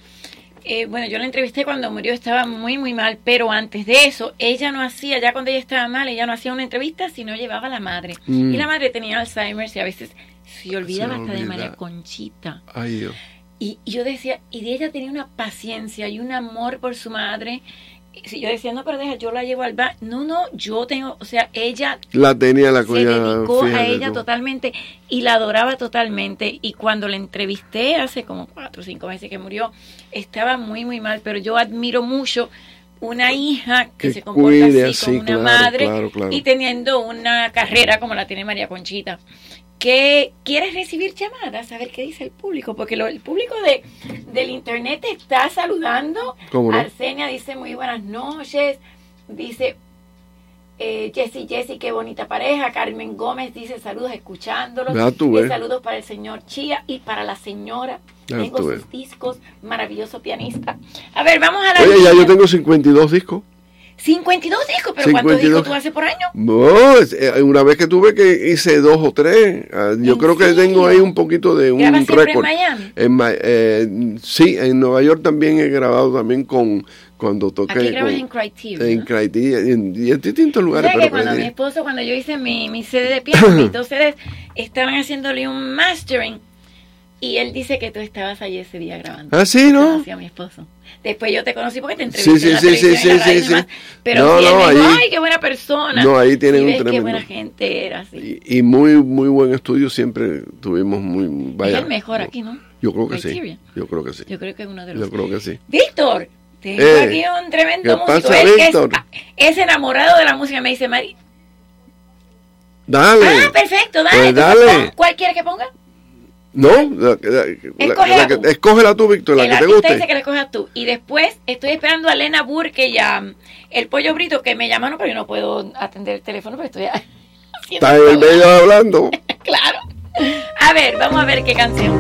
eh, bueno, yo la entrevisté cuando murió, estaba muy, muy mal, pero antes de eso, ella no hacía, ya cuando ella estaba mal, ella no hacía una entrevista, sino llevaba a la madre. Mm. Y la madre tenía Alzheimer y a veces se olvidaba Se hasta de olvida. María Conchita. Ay, Dios. Y, y yo decía, y de ella tenía una paciencia y un amor por su madre. Si yo decía, no, pero deja, yo la llevo al bar. No, no, yo tengo, o sea, ella La tenía la se dedicó a ella tú. totalmente y la adoraba totalmente. Y cuando la entrevisté hace como cuatro o cinco meses que murió, estaba muy, muy mal. Pero yo admiro mucho una hija que, Que se comporta así, así, con una claro, madre claro, claro. y teniendo una carrera como la tiene María Conchita. Que quieres recibir llamadas, a ver qué dice el público, porque lo- el público de, del internet te está saludando. ¿Cómo no? Arsenia dice muy buenas noches, dice eh, Jessy, Jessy, qué bonita pareja. Carmen Gómez dice saludos escuchándolos. Y saludos para el señor Chía y para la señora. Tengo sus discos, maravilloso pianista. A ver, vamos a la Oye, ya yo tengo 52 discos. 52 discos, pero ¿cuántos 52. discos tú haces por año? No, eh, una vez que tuve que hice dos o tres. Ah, Yo ¿En creo que tengo ahí un poquito de un ¿Grabas siempre en récord. Miami? En eh, sí, en Nueva York también he grabado también con cuando toqué Aquí grabas con- en Criteria. en. Criteria en, distintos lugares. sea que pero cuando mi esposo, cuando yo hice mi, mi CD de piano, mis dos CDs, estaban haciéndole un mastering y él dice que tú estabas allí ese día grabando. Ah, sí, ¿no? Conocí a mi esposo. Después yo te conocí porque te entrevisté Sí, sí, en la sí, sí, televisión, en la sí, radio y sí, demás. sí. Pero No, no, ahí- ay, qué buena persona. No, ahí tienen Y un ves qué tremendo- buena gente era, sí. Y, y muy muy buen estudio siempre tuvimos muy vaya. es el mejor aquí, ¿no? Yo creo que sí. Yo creo que sí. Yo creo que es uno de Yo los... creo que sí. Víctor, tengo Eh, aquí un tremendo ¿qué músico. pasa, Él que es- Víctor? Es, enamorado de la música. Me dice, Mari, Dale. ah, perfecto, dale. Pues dale. pon- ¿Cuál quieres que ponga? No, la, la- la- que- tú. escógela tú, Víctor, la el que te guste. dice que la escojas tú. Y después estoy esperando a Lena Burke y a um, el Pollo Brito que me llamaron, pero yo no puedo atender el teléfono porque estoy *laughs* Está en el medio hablando. *laughs* Claro. A ver, vamos a ver qué canción.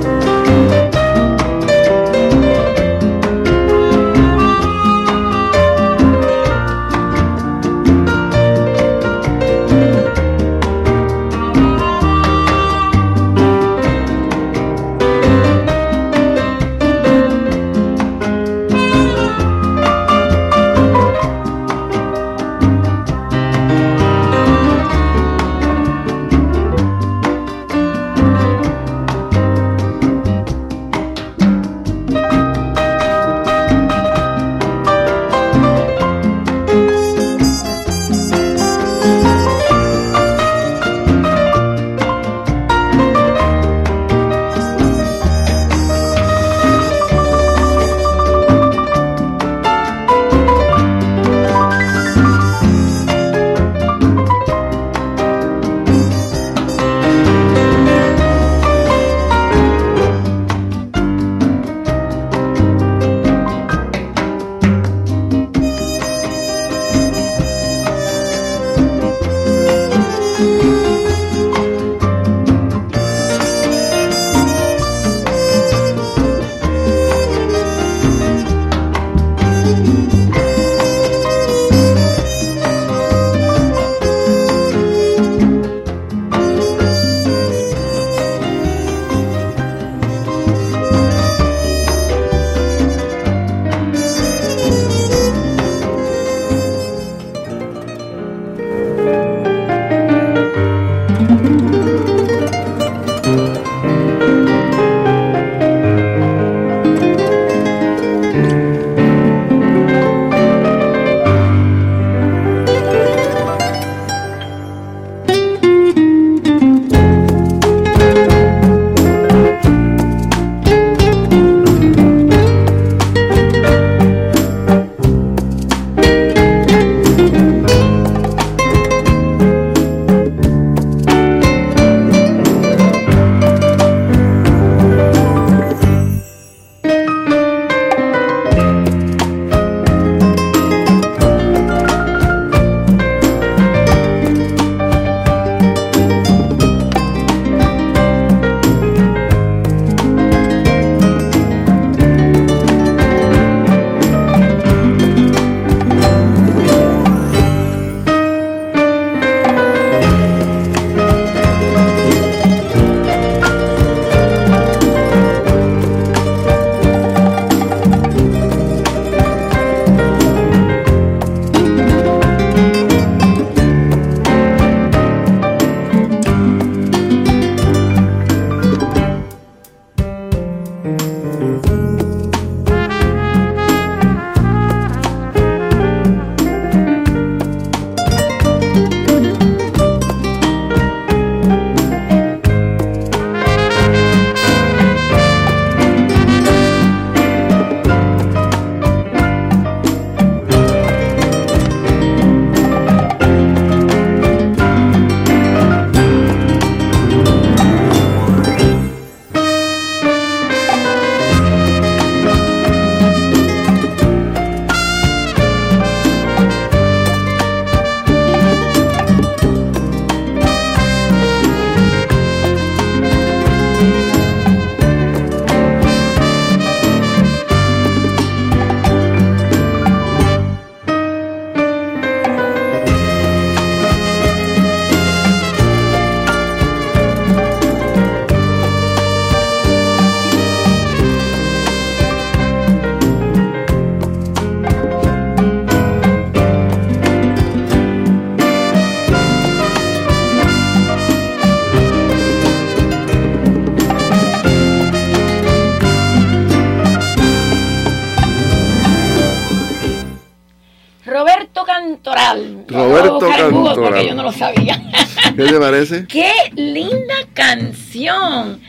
Parece? ¡Qué linda canción!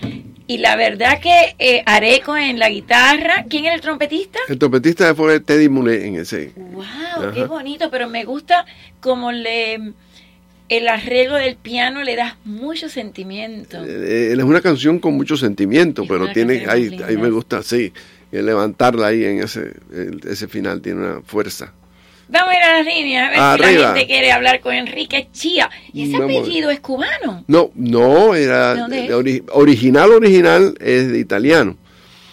Y la verdad que eh, Areco en la guitarra. ¿Quién era el trompetista? El trompetista fue Teddy Monet en ese. ¡Wow! Ajá. ¡Qué bonito! Pero me gusta como le... El arreglo del piano le da mucho sentimiento. Eh, es una canción con mucho sentimiento, Es pero tiene ahí, ahí me gusta, sí, eh, levantarla ahí en ese, el- ese final, tiene una fuerza. Vamos a ir a las líneas a ver si la Arriba. gente quiere hablar con Enrique Chía. Y ese Vamos apellido es cubano. No, no, era ¿De dónde es? de ori- original, original es de italiano,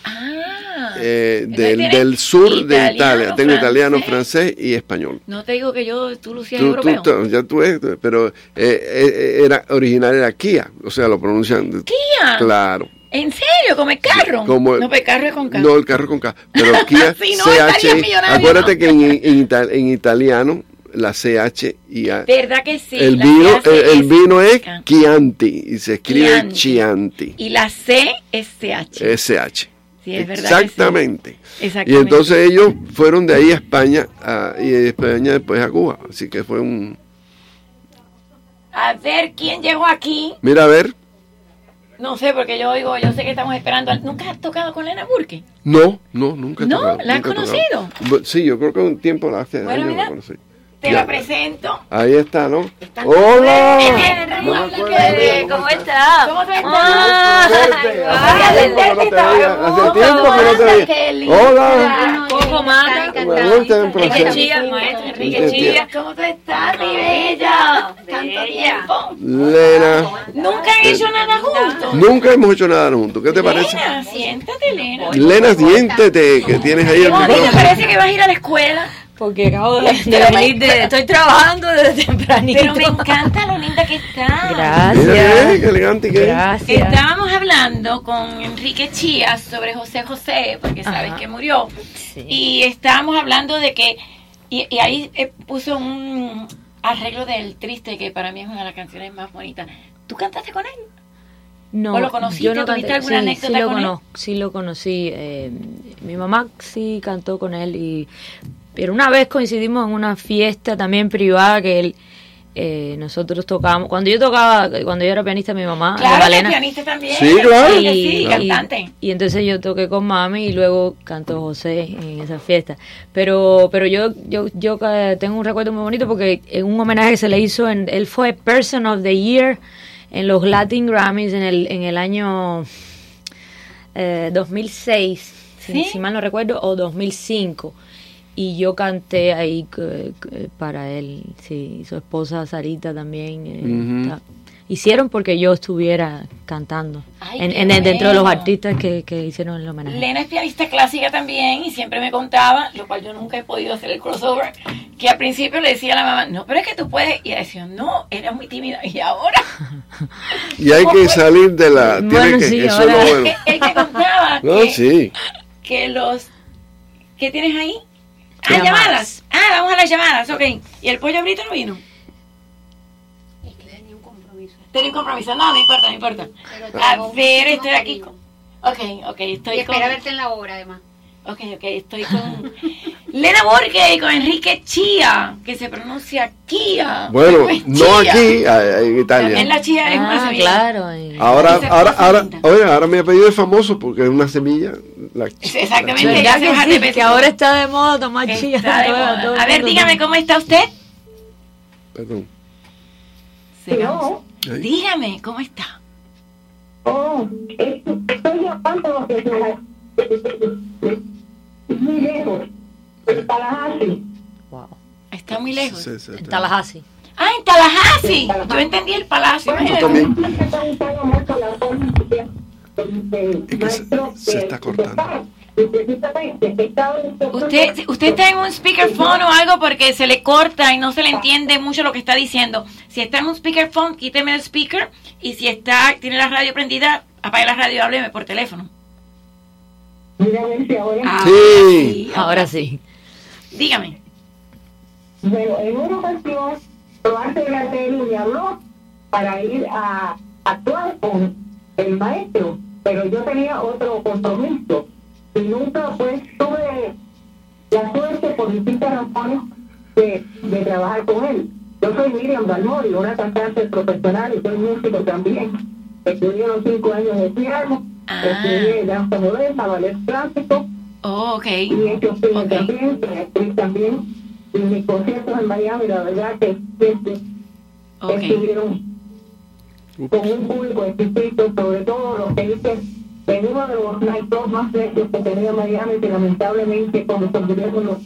Ah. eh, del, sur de Italia. Tengo italiano, francés. y español. No te digo que yo, tú lucías Tú- europeo. tú- ya tú ves, pero eh, eh, era original era Kia, o sea, lo pronuncian. Kia. Claro. ¿En serio? ¿Come carro? Como el- no, pues carro es con carro. No, el carro con K. Pero *laughs* Kia, Si no, CH. Acuérdate ¿no? que en, en en italiano la CH y a- ¿Verdad que sí? el vino, el, el es vino es K. Chianti y se escribe Chianti. Y la C es CH. SH. Sí, es verdad sí. Exactamente. Y Exactamente. entonces ellos fueron de ahí a España a- y de España después a Cuba. Así que fue un. A ver, ¿quién llegó aquí? Mira, a ver. No sé, porque yo oigo, yo sé que estamos esperando. al- ¿Nunca has tocado con Lena Burke? No, no, nunca he ¿No? tocado, ¿La has tocado. conocido? Sí, yo creo que un tiempo la hace Bueno, años mira, la conocí. Te Ya. la presento. Ahí está, ¿no? Está- ¡Hola! No me ¿Cómo estás? ¿Cómo te Ah, Hace tiempo que no te te. Hola. ¿Cómo mata? Me gusta Enrique. Chía, maestro Enrique Chía. ¿Cómo tú estás, mi bella? Tanto tiempo. Lena, Nunca han hecho nada juntos. nunca hemos hecho nada juntos. ¿Qué te parece? Lena, siéntate, Lena. Lena, siéntete, que tienes ahí el ¿Cómo te micrófono. parece que vas a ir a la escuela? Porque acabo de, venir de... Estoy trabajando desde tempranito. Pero me encanta lo linda que está. Mira, eh, qué Gracias. elegante que es. Gracias. Estábamos hablando con Enrique Chías sobre José José, porque sabes Ajá. que murió. Sí. Y estábamos hablando de que, y, y ahí eh, puso un arreglo del triste, que para mí es una de las canciones más bonitas. ¿Tú cantaste con él? No, ¿O lo conociste? yo no ¿Tuviste canté. alguna sí, anécdota sí lo con él? conozco, sí lo conocí. eh, mi mamá sí cantó con él y pero una vez coincidimos en una fiesta también privada que él eh, nosotros tocábamos cuando yo tocaba cuando yo era pianista mi mamá Claro, que Magdalena, pianista también. Sí, claro. que sí, y, cantante. y entonces yo toqué con mami y luego cantó José en esa fiesta. Pero pero yo yo yo eh, tengo un recuerdo muy bonito porque en un homenaje que se le hizo en él fue Person of the Year en los Latin Grammys en el en el año eh, 2006, si- ¿Sí? si, mal no recuerdo, o 2005. Y yo canté ahí eh, eh, para él, sí, su esposa Sarita también. eh, Ujú. ta- hicieron porque yo estuviera cantando Ay, en, en el- dentro de los artistas que, que hicieron el homenaje. Lena es pianista clásica también y siempre me contaba, lo cual yo nunca he podido hacer el crossover, que al principio le decía a la mamá, no, pero es que tú puedes, y ella decía, no, eres muy tímida, y ahora, *laughs* Y hay que salir de la. Tiene Bueno, que, sí, eso es ahora- lo *laughs* bueno. él te contaba No, que, sí. que los, ¿qué tienes ahí? Ah, Llamadas. llamadas. Ah, vamos a las llamadas, ok. ¿Y el pollo ahorita no vino? Tenía un compromiso. No, no importa, no importa. A ver, estoy aquí. con- Ok, ok, estoy Y espera con... verte en la obra, además. Ok, ok, estoy con *laughs* Lena Borges y con Enrique Chía, que se pronuncia Kia. Bueno, no Chía. aquí, en También la Italia. Chía es una Ah, semilla. claro. y- Ahora, ahora, ahora, oye, ahora mi apellido es famoso porque es una semilla. La, Exactamente. ¿Verdad ya se que sí? ahora está de moda tomar Está chía. de todo- moda. todo A ver, dígame cómo está usted. Perdón. Ahí. Dígame cómo está. Oh, es- estoy llamando desde muy lejos, Tallahassee. Wow. Está muy lejos. Sí, sí, En. Tallahassee. Ah, en Tallahassee. Yo entendí el palacio. Yo también. Es que se- está cortando. en Usted, usted está en un speakerphone o algo porque se le corta y no se le entiende mucho lo que está diciendo. Si está en un speakerphone, quíteme el speaker. Y si está, tiene la radio prendida, apague la radio y hábleme por teléfono. Si ahora. Ah, Sí. Ahora sí. Dígame. Bueno, en una ocasión, Duarte Gratel me habló para ir a actuar con el maestro, pero yo tenía otro compromiso y nunca pues tuve la suerte por distintas razones de, de trabajar con él. Yo soy Miriam Balmori, una cantante profesional y soy músico también. Estudié los cinco años de piano, estudié danza moderna, ballet clásico. Oh, ok. Y he hecho cine también, soy actriz también. Y mis conciertos en Miami, la verdad que siempre estuvieron con un público exquisito, sobre todo los que dicen en uno de los nightclubs más precios que tenía Miami, que lamentablemente cuando se murieron los,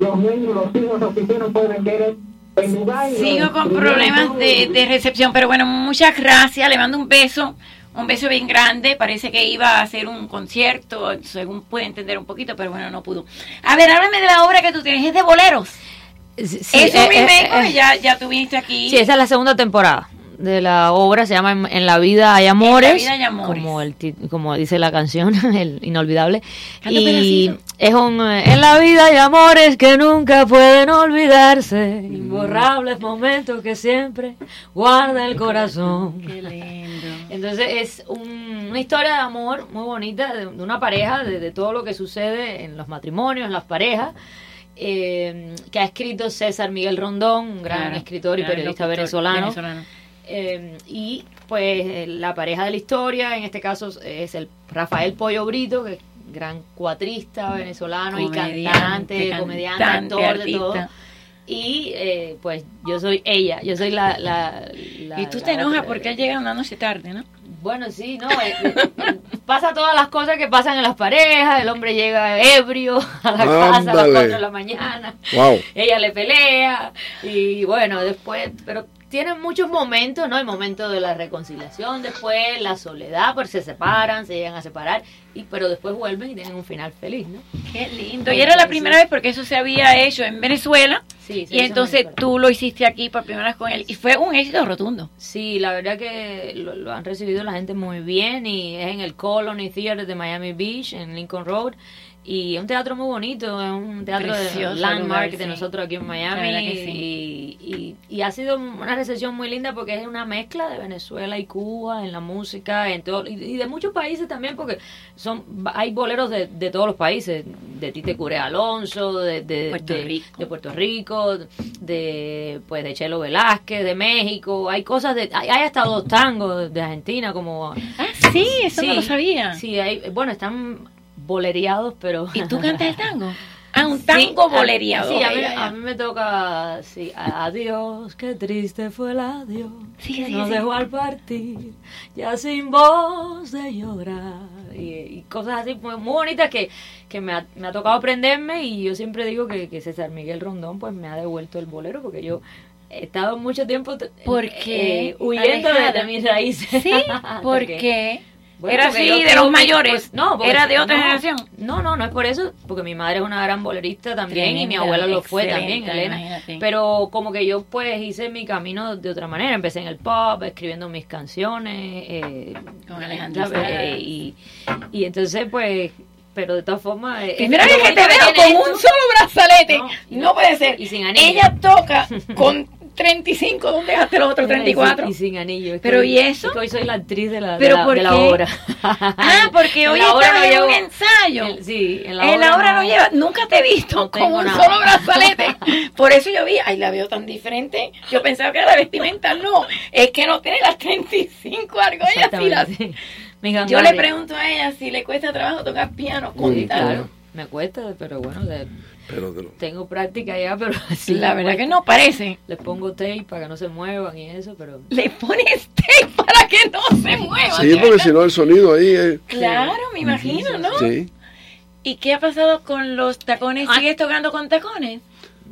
los niños, los hijos, los hicieron pueden vender el lugar. Sigo con problemas de, de recepción, pero bueno, muchas gracias. Le mando un beso, un beso bien grande. Parece que iba a hacer un concierto, según pude entender un poquito, pero bueno, no pudo. A ver, háblame de la obra que tú tienes, es de boleros. Sí, Eso eh, mismo, eh, eh, ya, ya tuviste aquí. Sí, esa es la segunda temporada de la obra, se llama En, En la vida hay amores, vida hay amores. como el como dice la canción, *laughs* el inolvidable. Y es un eh, En la vida hay amores que nunca pueden olvidarse, imborrables momentos que siempre guarda el corazón. Qué lindo. *laughs* Entonces es un- una historia de amor muy bonita de, de una pareja, de, de todo lo que sucede en los matrimonios, en las parejas, eh, que ha escrito César Miguel Rondón, un gran Claro, escritor y periodista venezolano. Eh, y pues eh, la pareja de la historia, en este caso es el Rafael Pollo Brito, que es gran cuatrista venezolano y cantante, comediante, cantante, actor, de todo. Y eh, pues yo soy ella, yo soy la... la, la- Y tú la te enojas otra. porque él llega una noche tarde, ¿no? Bueno, sí, no, eh, eh, *laughs* pasa todas las cosas que pasan en las parejas, el hombre llega ebrio a la casa a las Ándale. 4 de la mañana, Wow. ella le pelea y bueno, después, pero tienen muchos momentos, ¿no? El momento de la reconciliación, después la soledad, pues se separan, se llegan a separar, y pero después vuelven y tienen un final feliz, ¿no? Qué lindo. Y era la primera vez porque eso se había hecho en Venezuela. Sí, y entonces Venezuela. tú lo hiciste aquí por primera vez con él. Y fue un éxito rotundo. Sí, la verdad que lo, lo han recibido la gente muy bien y es en el Colony Theater de Miami Beach, en Lincoln Road. Y es un teatro muy bonito, es un teatro Precioso de landmark lugar, de nosotros aquí en Miami. sí. y, y, y ha sido una recepción muy linda porque es una mezcla de Venezuela y Cuba en la música, en todo, y, y de muchos países también porque son hay boleros de, de todos los países, de Tite Cure Alonso, de, de, Puerto de- Rico. de Puerto Rico, de pues de Chelo Velázquez, de México, hay cosas de hay, hay hasta dos tangos de Argentina como Ah, sí, eso no lo sabía. Sí, hay, bueno, están bolereados, pero ¿Y tú cantas el tango? Ah, un Sí, tango a- bolereado. Sí, a mí, a mí me toca, sí, adiós, qué triste fue el adiós, Sí, que sí, nos sí. dejó al partir, ya sin voz de llorar, y, y cosas así muy, muy bonitas que, que me, ha, me ha tocado aprenderme y yo siempre digo que, que César Miguel Rondón pues me ha devuelto el bolero porque yo he estado mucho tiempo t- ¿Por qué? eh, huyendo de, de mis raíces. Sí, *laughs* ¿por Porque-? Bueno, Era así, de los mi- mayores. pues, no, porque- Era de otra no, generación. No, no, no es por eso, porque mi madre es una gran bolerista también y mi abuela lo fue también, Elena. imagínate. Pero como que yo pues hice mi camino de otra manera, empecé en el pop, escribiendo mis canciones. Eh, Con Alejandro. Eh, y, y entonces pues, pero de todas formas... eh, Primera vez que te veo con esto. un solo brazalete. No, No, puede ser. y sin anillo. Ella toca con *laughs* 35. ¿Dónde dejaste los otros Y sin- 34? Y sin anillo. es que Pero, hoy- ¿y eso? es que hoy soy la actriz de la, ¿Pero de la, por de la obra. Ah, *laughs* porque hoy no en un ensayo. en- sí, en la En obra la obra no, no- lleva, nunca te he visto no con un nada. solo *laughs* brazalete. Por eso yo vi, ay, la veo tan diferente. Yo pensaba que era la vestimenta, no. Es que no tiene las 35 argollas y las... Yo le pregunto a ella si le cuesta trabajo tocar piano. Sí, Cuéntale. Claro, me cuesta, pero bueno, le- Pero de lo- tengo práctica ya, pero *laughs* sí. la verdad cuesta. que no parece. Les pongo tape para que no se muevan y eso, pero... Le pones tape para que no se mueva. Sí, porque si no el sonido ahí es... Claro, me imagino, ¿no? Sí. ¿Y qué ha pasado con los tacones? Ah. ¿Sigues tocando con tacones?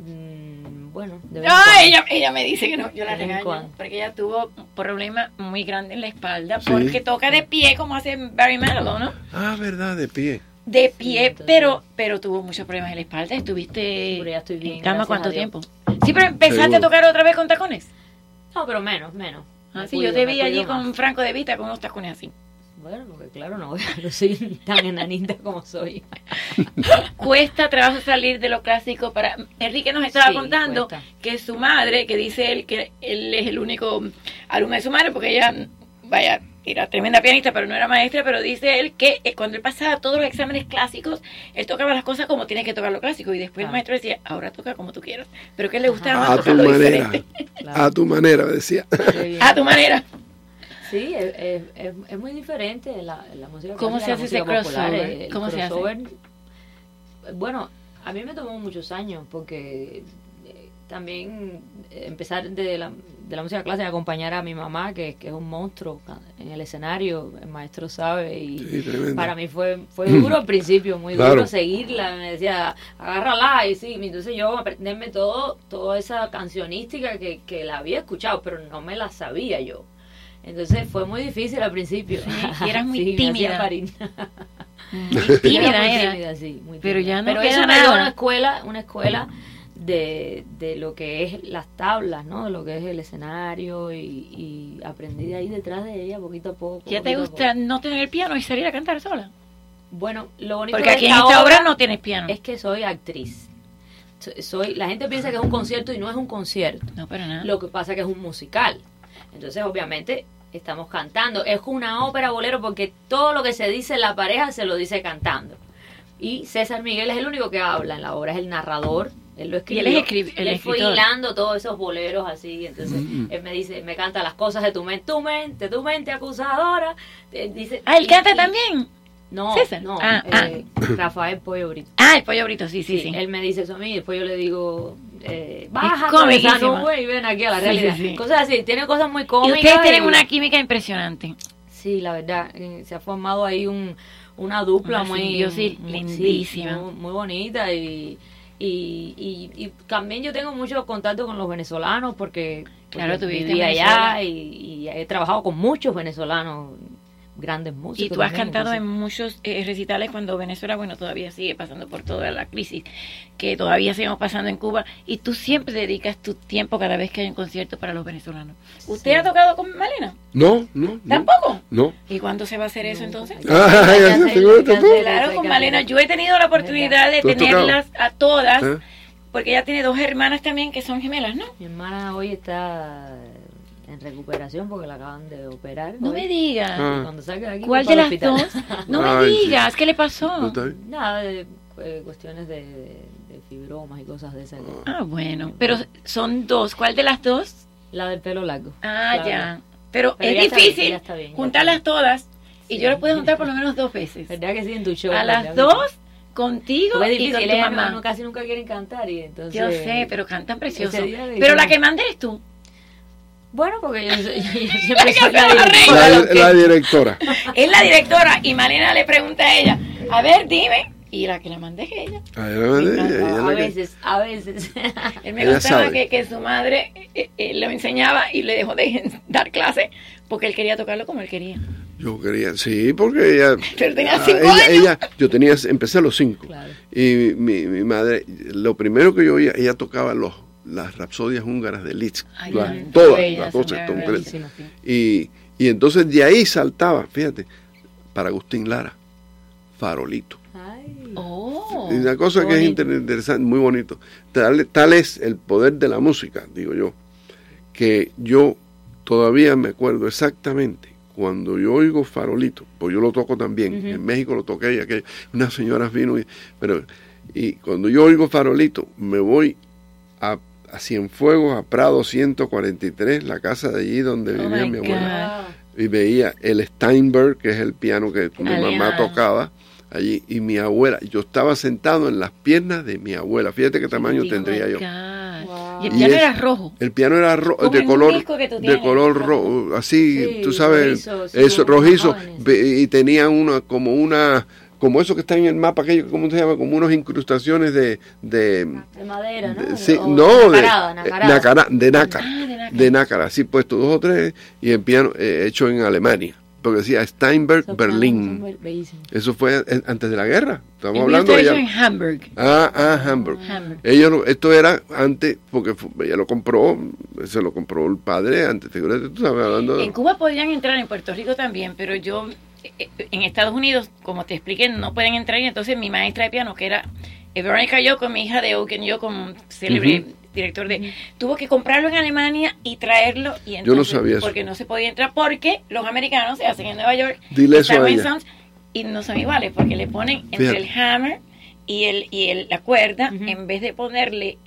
mm, bueno, de vez Ah, ella, ella me dice que no, yo la regaño, porque ella tuvo un problema muy grande en la espalda, Sí. porque toca de pie como hace Barry Manilow, ¿no? Ah, verdad, de pie. De pie, entonces- pero pero tuvo muchos problemas en la espalda. ¿Estuviste Pero ya estoy bien, en cama cuánto tiempo? Sí, pero empezaste Seguro. a tocar otra vez con tacones. No, pero menos, menos. Ah, Me sí, cuido, yo te vi allí con. Franco de Vita con unos tacones así. Bueno, porque claro, no, *laughs* no soy tan enanita como soy. *laughs* Cuesta trabajo salir de lo clásico para... Enrique nos estaba Sí, contando cuesta. que su madre, que dice él que él es el único alumno de su madre, porque ella, vaya, era tremenda pianista, pero no era maestra, pero dice él que eh, cuando él pasaba todos los exámenes clásicos, él tocaba las cosas como tiene que tocar lo clásico. Y después el maestro decía, ahora toca como tú quieras. Pero que él le gustaba más A tu manera. diferente. A tu manera, decía. *laughs* A tu manera. Sí, es, es, es- muy diferente la, la música ¿Cómo clásica se hace ese crossover? ¿Cómo se hace? Bueno, a mí me tomó muchos años porque también eh, empezar de la, de la música clásica, acompañar a mi mamá, que, que es un monstruo en el escenario, el maestro sabe, y Sí, para mí fue, fue duro al principio, muy Claro. duro seguirla, me decía, agárrala, y sí, entonces yo aprenderme todo, toda esa cancionística que, que la había escuchado, pero no me la sabía yo. Entonces fue muy difícil al principio. y eras *laughs* muy Sí, me hacía tímida. farina. Muy tímida *laughs* Era muy era. tímida, sí, muy Pero ya no Pero queda eso me dio una escuela, una escuela de, de lo que es las tablas, ¿no? De lo que es el escenario y, y aprendí de ahí detrás de ella poquito a poco. ¿Ya te gusta no tener el piano y salir a cantar sola? Bueno, lo bonito Porque de aquí en esta obra no tienes piano. es que soy actriz. So- Soy, la gente piensa que es un concierto y no es un concierto. No, para nada. Lo que pasa es que es un musical. Entonces, obviamente, estamos cantando. Es una ópera bolero porque todo lo que se dice en la pareja se lo dice cantando. Y César Miguel es el único que habla en la obra, es el narrador. Él lo escribió. él es escri- el y él fue hilando todos esos boleros así. Entonces, Mm. él me dice, me canta las cosas de tu mente, tu mente, tu mente acusadora. Eh, Dice, Ah, él y- canta y- también. No, César. no. Ah, eh, *coughs* Rafael Pollo Brito. Ah, el pollo brito, sí, sí, Sí, sí. él me dice eso a mí y después yo le digo, eh, baja esa comiquísima. nube y ven aquí a la realidad. sí, sí. Cosas así, tiene cosas muy Y cómicas. ustedes tienen y- una química impresionante. Sí, la verdad, eh, se ha formado ahí un, una dupla Una muy, muy- lindísima. sí, muy, muy bonita y, y, y, y también yo tengo mucho contacto con los venezolanos porque, porque viví allá y, y he trabajado con muchos venezolanos, grandes músicos. Y tú has también, cantado en muchos eh, recitales cuando Venezuela, bueno, todavía sigue pasando por toda la crisis que todavía seguimos pasando en Cuba. Y tú siempre dedicas tu tiempo cada vez que hay un concierto para los venezolanos. ¿Usted Sí. ha tocado con Malena? No, no. ¿Tampoco? No. ¿Y cuándo se va a hacer eso entonces? Ah, *laughs* seguro tampoco. hacer- Claro, con Malena. Yo he tenido la oportunidad de ¿Tú has tenerlas a todas, ¿Eh? porque ella tiene dos hermanas también que son gemelas, ¿no? Mi hermana hoy está en recuperación porque la acaban de operar. No hoy. me digas. Ah. Cuando salga de aquí, ¿Cuál de las dos? *laughs* No me Ay, sí. digas, ¿qué le ¿No pasó? está bien? Nada, de eh, cuestiones de, fibromas y cosas de esas. Ah, bueno, pero son dos. ¿Cuál de las dos? La del pelo largo. Ah, Claro. ya. Pero, Pero es ya está bien, difícil ya está bien, ya juntarlas está todas y Sí. yo las puedo juntar por lo menos dos veces. ¿Verdad que sí en tu show? A las dos, contigo es y con difícil, tu mamá. no, no- casi nunca quieren cantar y entonces... Yo sé, pero cantan precioso. Pero la que manda eres tú. Bueno, porque yo, soy- yo *laughs* siempre soy la directora. La, la directora. Es la directora y Malena le pregunta a ella, a ver, dime. Y la que la mandé es ella. A ver, a ver, ella- ella A veces, a veces. *laughs* Él me Ella contaba que, que su madre eh, eh, lo enseñaba y le dejó de *laughs* dar clase porque él quería tocarlo como él quería. Yo quería, sí, porque ella... Pero tenía ah, cinco ella, años. ella- yo tenía, empecé a los cinco. Claro. Y mi, mi madre, lo primero que yo oía, ella tocaba los, las rapsodias húngaras de Liszt. Ay, las- todas, bellas, las cosas son completas. bellísimas, sí. Y, y entonces de ahí saltaba, fíjate, para Agustín Lara, Farolito. Ay. Oh, y una cosa que es bonito. interesante, muy bonito. Tal, tal es el poder de la música, digo yo, que yo todavía me acuerdo exactamente cuando yo oigo Farolito, pues yo lo toco también, en México lo toqué y aquella, unas señoras vino, y, pero y cuando yo oigo Farolito, me voy a, a Cienfuegos, a Prado 143, la casa de allí donde Oh vivía mi God. abuela y veía el Steinberg, que es el piano que mi Aliado. mamá tocaba allí, y mi abuela, yo estaba sentado en las piernas de mi abuela, fíjate qué tamaño Chiquitico. tendría yo. Wow. Y el Y piano es- era rojo. El piano era ro- Como de color disco que tú de color rojo, así, Sí, tú sabes, rojizo, sí, eso rojizo, jóvenes. y tenía una como una como eso que está en el mapa, aquello, ¿cómo se llama? Como unas incrustaciones de, de, De madera, ¿no? de- sí, no, de, nacarada, eh, nacarada. nácara, de nácara, Ah, de nácara. así puesto dos o tres, y el piano eh, hecho en Alemania, porque decía Steinberg, pianos Berlín. Eso fue eh, antes de la guerra, estamos hablando de en Hamburg. Ah, ah, Hamburg. Hamburg. Ellos, lo- esto era antes, porque fu- ella lo compró, se lo compró el padre antes, figúrate, tú sabes, hablando de... En Cuba podían entrar, en Puerto Rico también, pero yo, eh, en Estados Unidos, como te expliqué, no pueden entrar. Y entonces mi maestra de piano, que era Veronica Yoko, mi hija de Oak and Yoko, un célebre Ujú. director de, tuvo que comprarlo en Alemania y traerlo y Yo no entonces, sabía eso. porque no se podía entrar porque los americanos se hacen en Nueva York Dile eso a ella. Sounds, y no son iguales porque le ponen entre Fíjate. el hammer y el y el, la cuerda en vez de ponerle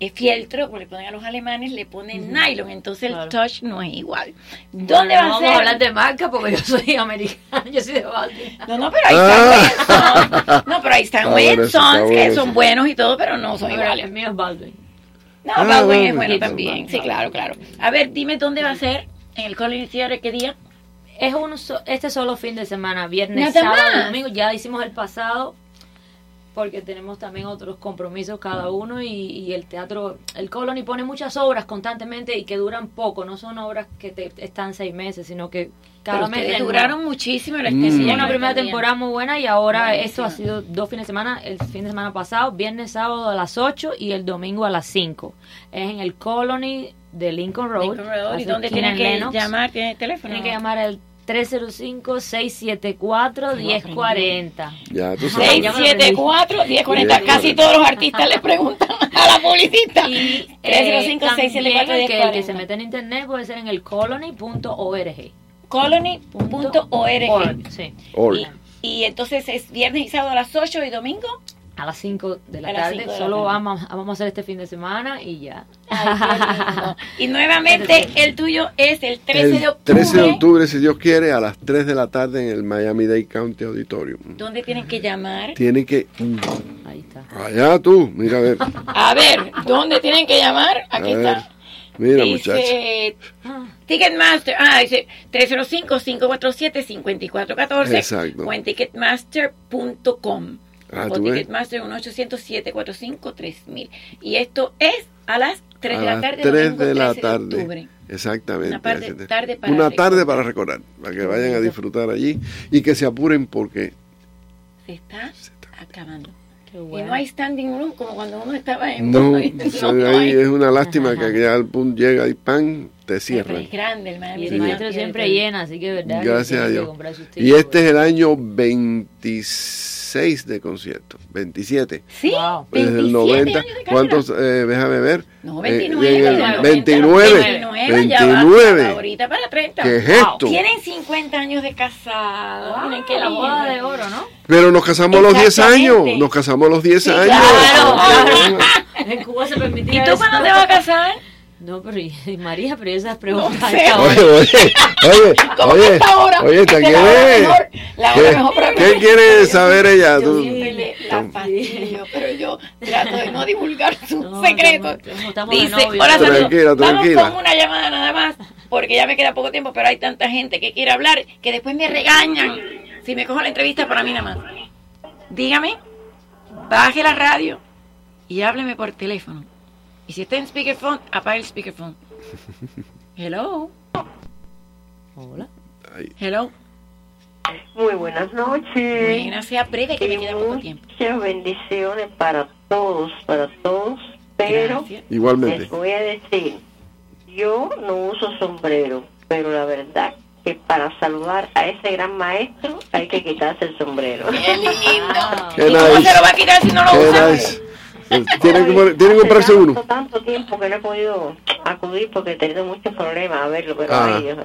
eh, fieltro como le ponen a los alemanes le ponen nylon entonces el touch no es igual ¿dónde va no a vamos ser? a hablar de marca porque yo soy americana, *laughs* yo soy de Baltimore. No, no, pero ahí Ah. están Wilson. No, pero ahí están Wilsons, está que son buenos y todo, pero no son iguales. El mío es Baldwin. No, Ah, Baldwin es bueno también. Sí, claro, claro. A ver, dime dónde va a ser en el Colony Theater, ¿qué día? Es un so- este solo fin de semana, viernes, sábado, domingo. Ya hicimos el pasado porque tenemos también otros compromisos cada uno y, y el teatro, el Colony pone muchas obras constantemente y que duran poco, no son obras que te, están seis meses, sino que cada Pero mes duraron muchísimo la Mm. extensión. una primera temporada muy buena y ahora esto Buenísima. ha sido dos fines de semana, el fin de semana pasado, viernes, sábado a las 8 y el domingo a las 5. Es en el Colony de Lincoln Road. Lincoln Road, ¿Y dónde tienen en que llamar? ¿Tienen el teléfono? Tienen que llamar al 305-674-1040. Ya, tú sabes. 674-1040. Casi todos los artistas le preguntan a la publicista. Y 305 también 674 el que, el que se 1040. mete en internet puede ser en el colony.org. Colony.org. Sí. Org. Y, y entonces es viernes y sábado a las 8 y domingo. A las 5 de la tarde. la Solo tarde. vamos, vamos a hacer este fin de semana y ya. Ay, *laughs* y nuevamente el tuyo es el 13 de octubre. 13 de octubre, si Dios quiere, a las 3 de la tarde en el Miami-Dade County Auditorium. ¿Dónde tienen que llamar? Tiene que... mm, Ahí está. Allá tú, mira a ver. *laughs* A ver, ¿dónde tienen que llamar? Aquí A ver. está. Mira, muchacho. Dice Ticketmaster, ah, dice 305-547-5414 Exacto. o en ticketmaster.com Ah, o. Ticketmaster 1-800-745-3000 y esto es a las 3 A de la las tarde 3 domingo de la 13 tarde. octubre. Exactamente. Una tarde- Así te- tarde para Una recordar. tarde para recordar, para que vayan a disfrutar allí y que se apuren porque Se está acabando. Qué Y bueno. no hay standing room como cuando uno estaba en no, *laughs* no, no hay. es una lástima que ya al punto llega y pan, te cierran. Es grande el Miami Y el Dade maestro siempre llena, así que verdad. Gracias a Dios. Y este es el año 26 de concierto, 27. Sí, Wow. Desde 27 el 90. años de. ¿Cuántos? Eh, déjame ver. No, Eh, 29. en el ya, 29. 29, ya va, 29. ahorita para 30. ¿Qué es Wow. esto? Tienen 50 años de casado. Wow, Miren qué la boda de oro, ¿no? Pero nos casamos a los 10 años. Nos casamos a los 10 Sí, años. claro, claro. *laughs* En Cuba se permitía ¿Y tú cuándo te vas a casar? No, pero y- María, pero esas preguntas. No sé. Oye, oye, oye, ¿Cómo que oye, oye, ¿te la hora mejor, la hora ¿Qué, mejor para ¿Qué mí. quiere saber ella? Yo le la fastidio, pero yo trato de no divulgar *laughs* sus No, secretos. estamos- estamos de Dice, hola, saludos. Tranquila, Vamos tranquila. con una llamada nada más, porque ya me queda poco tiempo, pero hay tanta gente que quiere hablar que después me regañan si me cojo la entrevista para mí nada más. Dígame, baje la radio y hábleme por teléfono. Y si está en speakerphone, apague el speakerphone. *laughs* Hello, Hola. Hello. Muy buenas noches. Buena, sea breve que me Y queda poco tiempo. muchas bendiciones para todos, para todos. Pero Gracias. igualmente. les voy a decir, yo no uso sombrero, pero la verdad que para saludar a ese gran maestro hay que quitarse el sombrero. ¡Qué lindo! Qué ¿Y cómo se lo va a quitar si no lo usa? Tienen que, tienen que comprarse Hace uno. tanto, tanto tiempo que no he podido acudir porque he tenido muchos problemas a verlo, pero Ah, ay, Dios,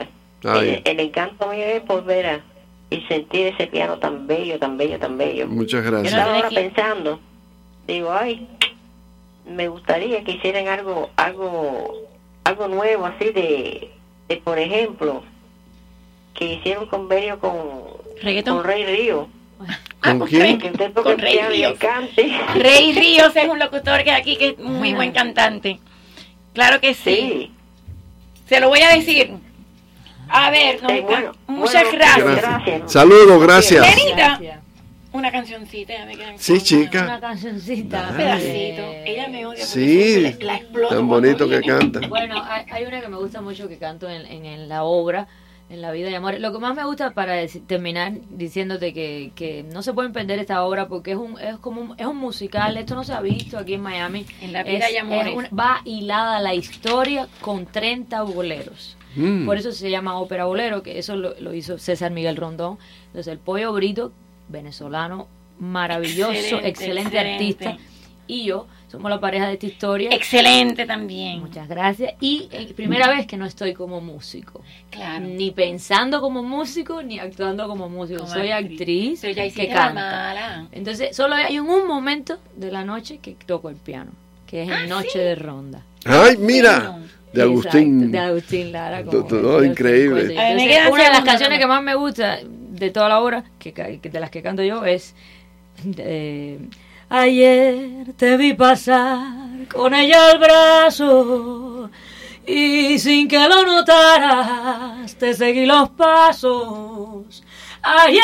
ah, el, el encanto mío es volver a y sentir ese piano tan bello, tan bello, tan bello. Muchas Yo gracias. estaba ahora Tiene pensando, digo, ay, me gustaría que hicieran algo, algo, algo nuevo así de, de por ejemplo, que hicieran un convenio con, Reggaetón. con Rey Río, ¿Con quién? Rey- Con Ríos. Rey *laughs* Ríos es un locutor que aquí que es muy buen cantante. Claro que sí. Sí. Se lo voy a decir. A ver, Eh, bueno, muchas bueno, gracias. gracias. Saludos, gracias. Una cancioncita, ya me quedan Sí, chica. Una cancioncita. Un pedacito. Ella me odia Sí, la, la tan bonito que viene. canta. Bueno, hay, hay una que me gusta mucho que canto en, en, en la obra, en La vida y amor. Lo que más me gusta para terminar diciéndote que, que no se pueden perder esta obra porque es un es como un, es un musical, esto no se ha visto aquí en Miami. En La vida Es- y amores. es un- va hilada la historia con 30 boleros. Mm. Por eso se llama ópera bolero, que eso lo, lo hizo César Miguel Rondón. Entonces el pollo brito, venezolano, maravilloso, Excelente, excelente, excelente. artista. Y yo somos la pareja de esta historia. Excelente también. Muchas gracias. Y eh, primera vez que no estoy como músico. Claro. Ni pensando como músico, ni actuando como músico. Como Soy actriz. actriz Pero ya que canta. mala. Entonces, solo hay en un momento de la noche que toco el piano, que es en Ah, Noche ¿sí? de Ronda. Ay, mira, de Agustín. Exacto, de Agustín Lara. como To- todo increíble. Entonces, una de las canciones que más me gusta de toda la obra, que de las que canto yo, es eh, Ayer te vi pasar con ella al brazo y sin que lo notaras te seguí los pasos. Ayer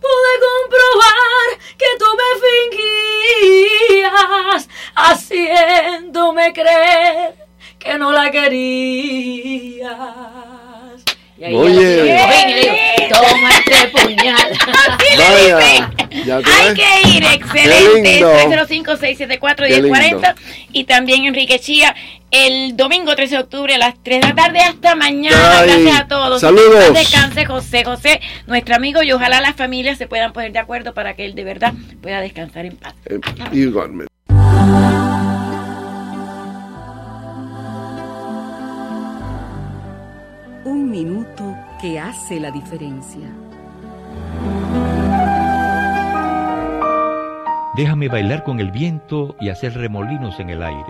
pude comprobar que tú me fingías, haciéndome creer que no la querías. Y ahí Oye. ven y le digo, toma este puñal. *laughs* Vaya, ya Hay ves. que ir, excelente. lindo. 305-674-1040 y también Enrique Chía el domingo 13 de octubre a las 3 de la tarde. Hasta mañana. Ay, Gracias a todos. saludos. Que Descanse José José, nuestro amigo, y ojalá las familias se puedan poner de acuerdo para que él de verdad pueda descansar en paz. Eh, igualmente. Un minuto que hace la diferencia. Déjame bailar con el viento y hacer remolinos en el aire.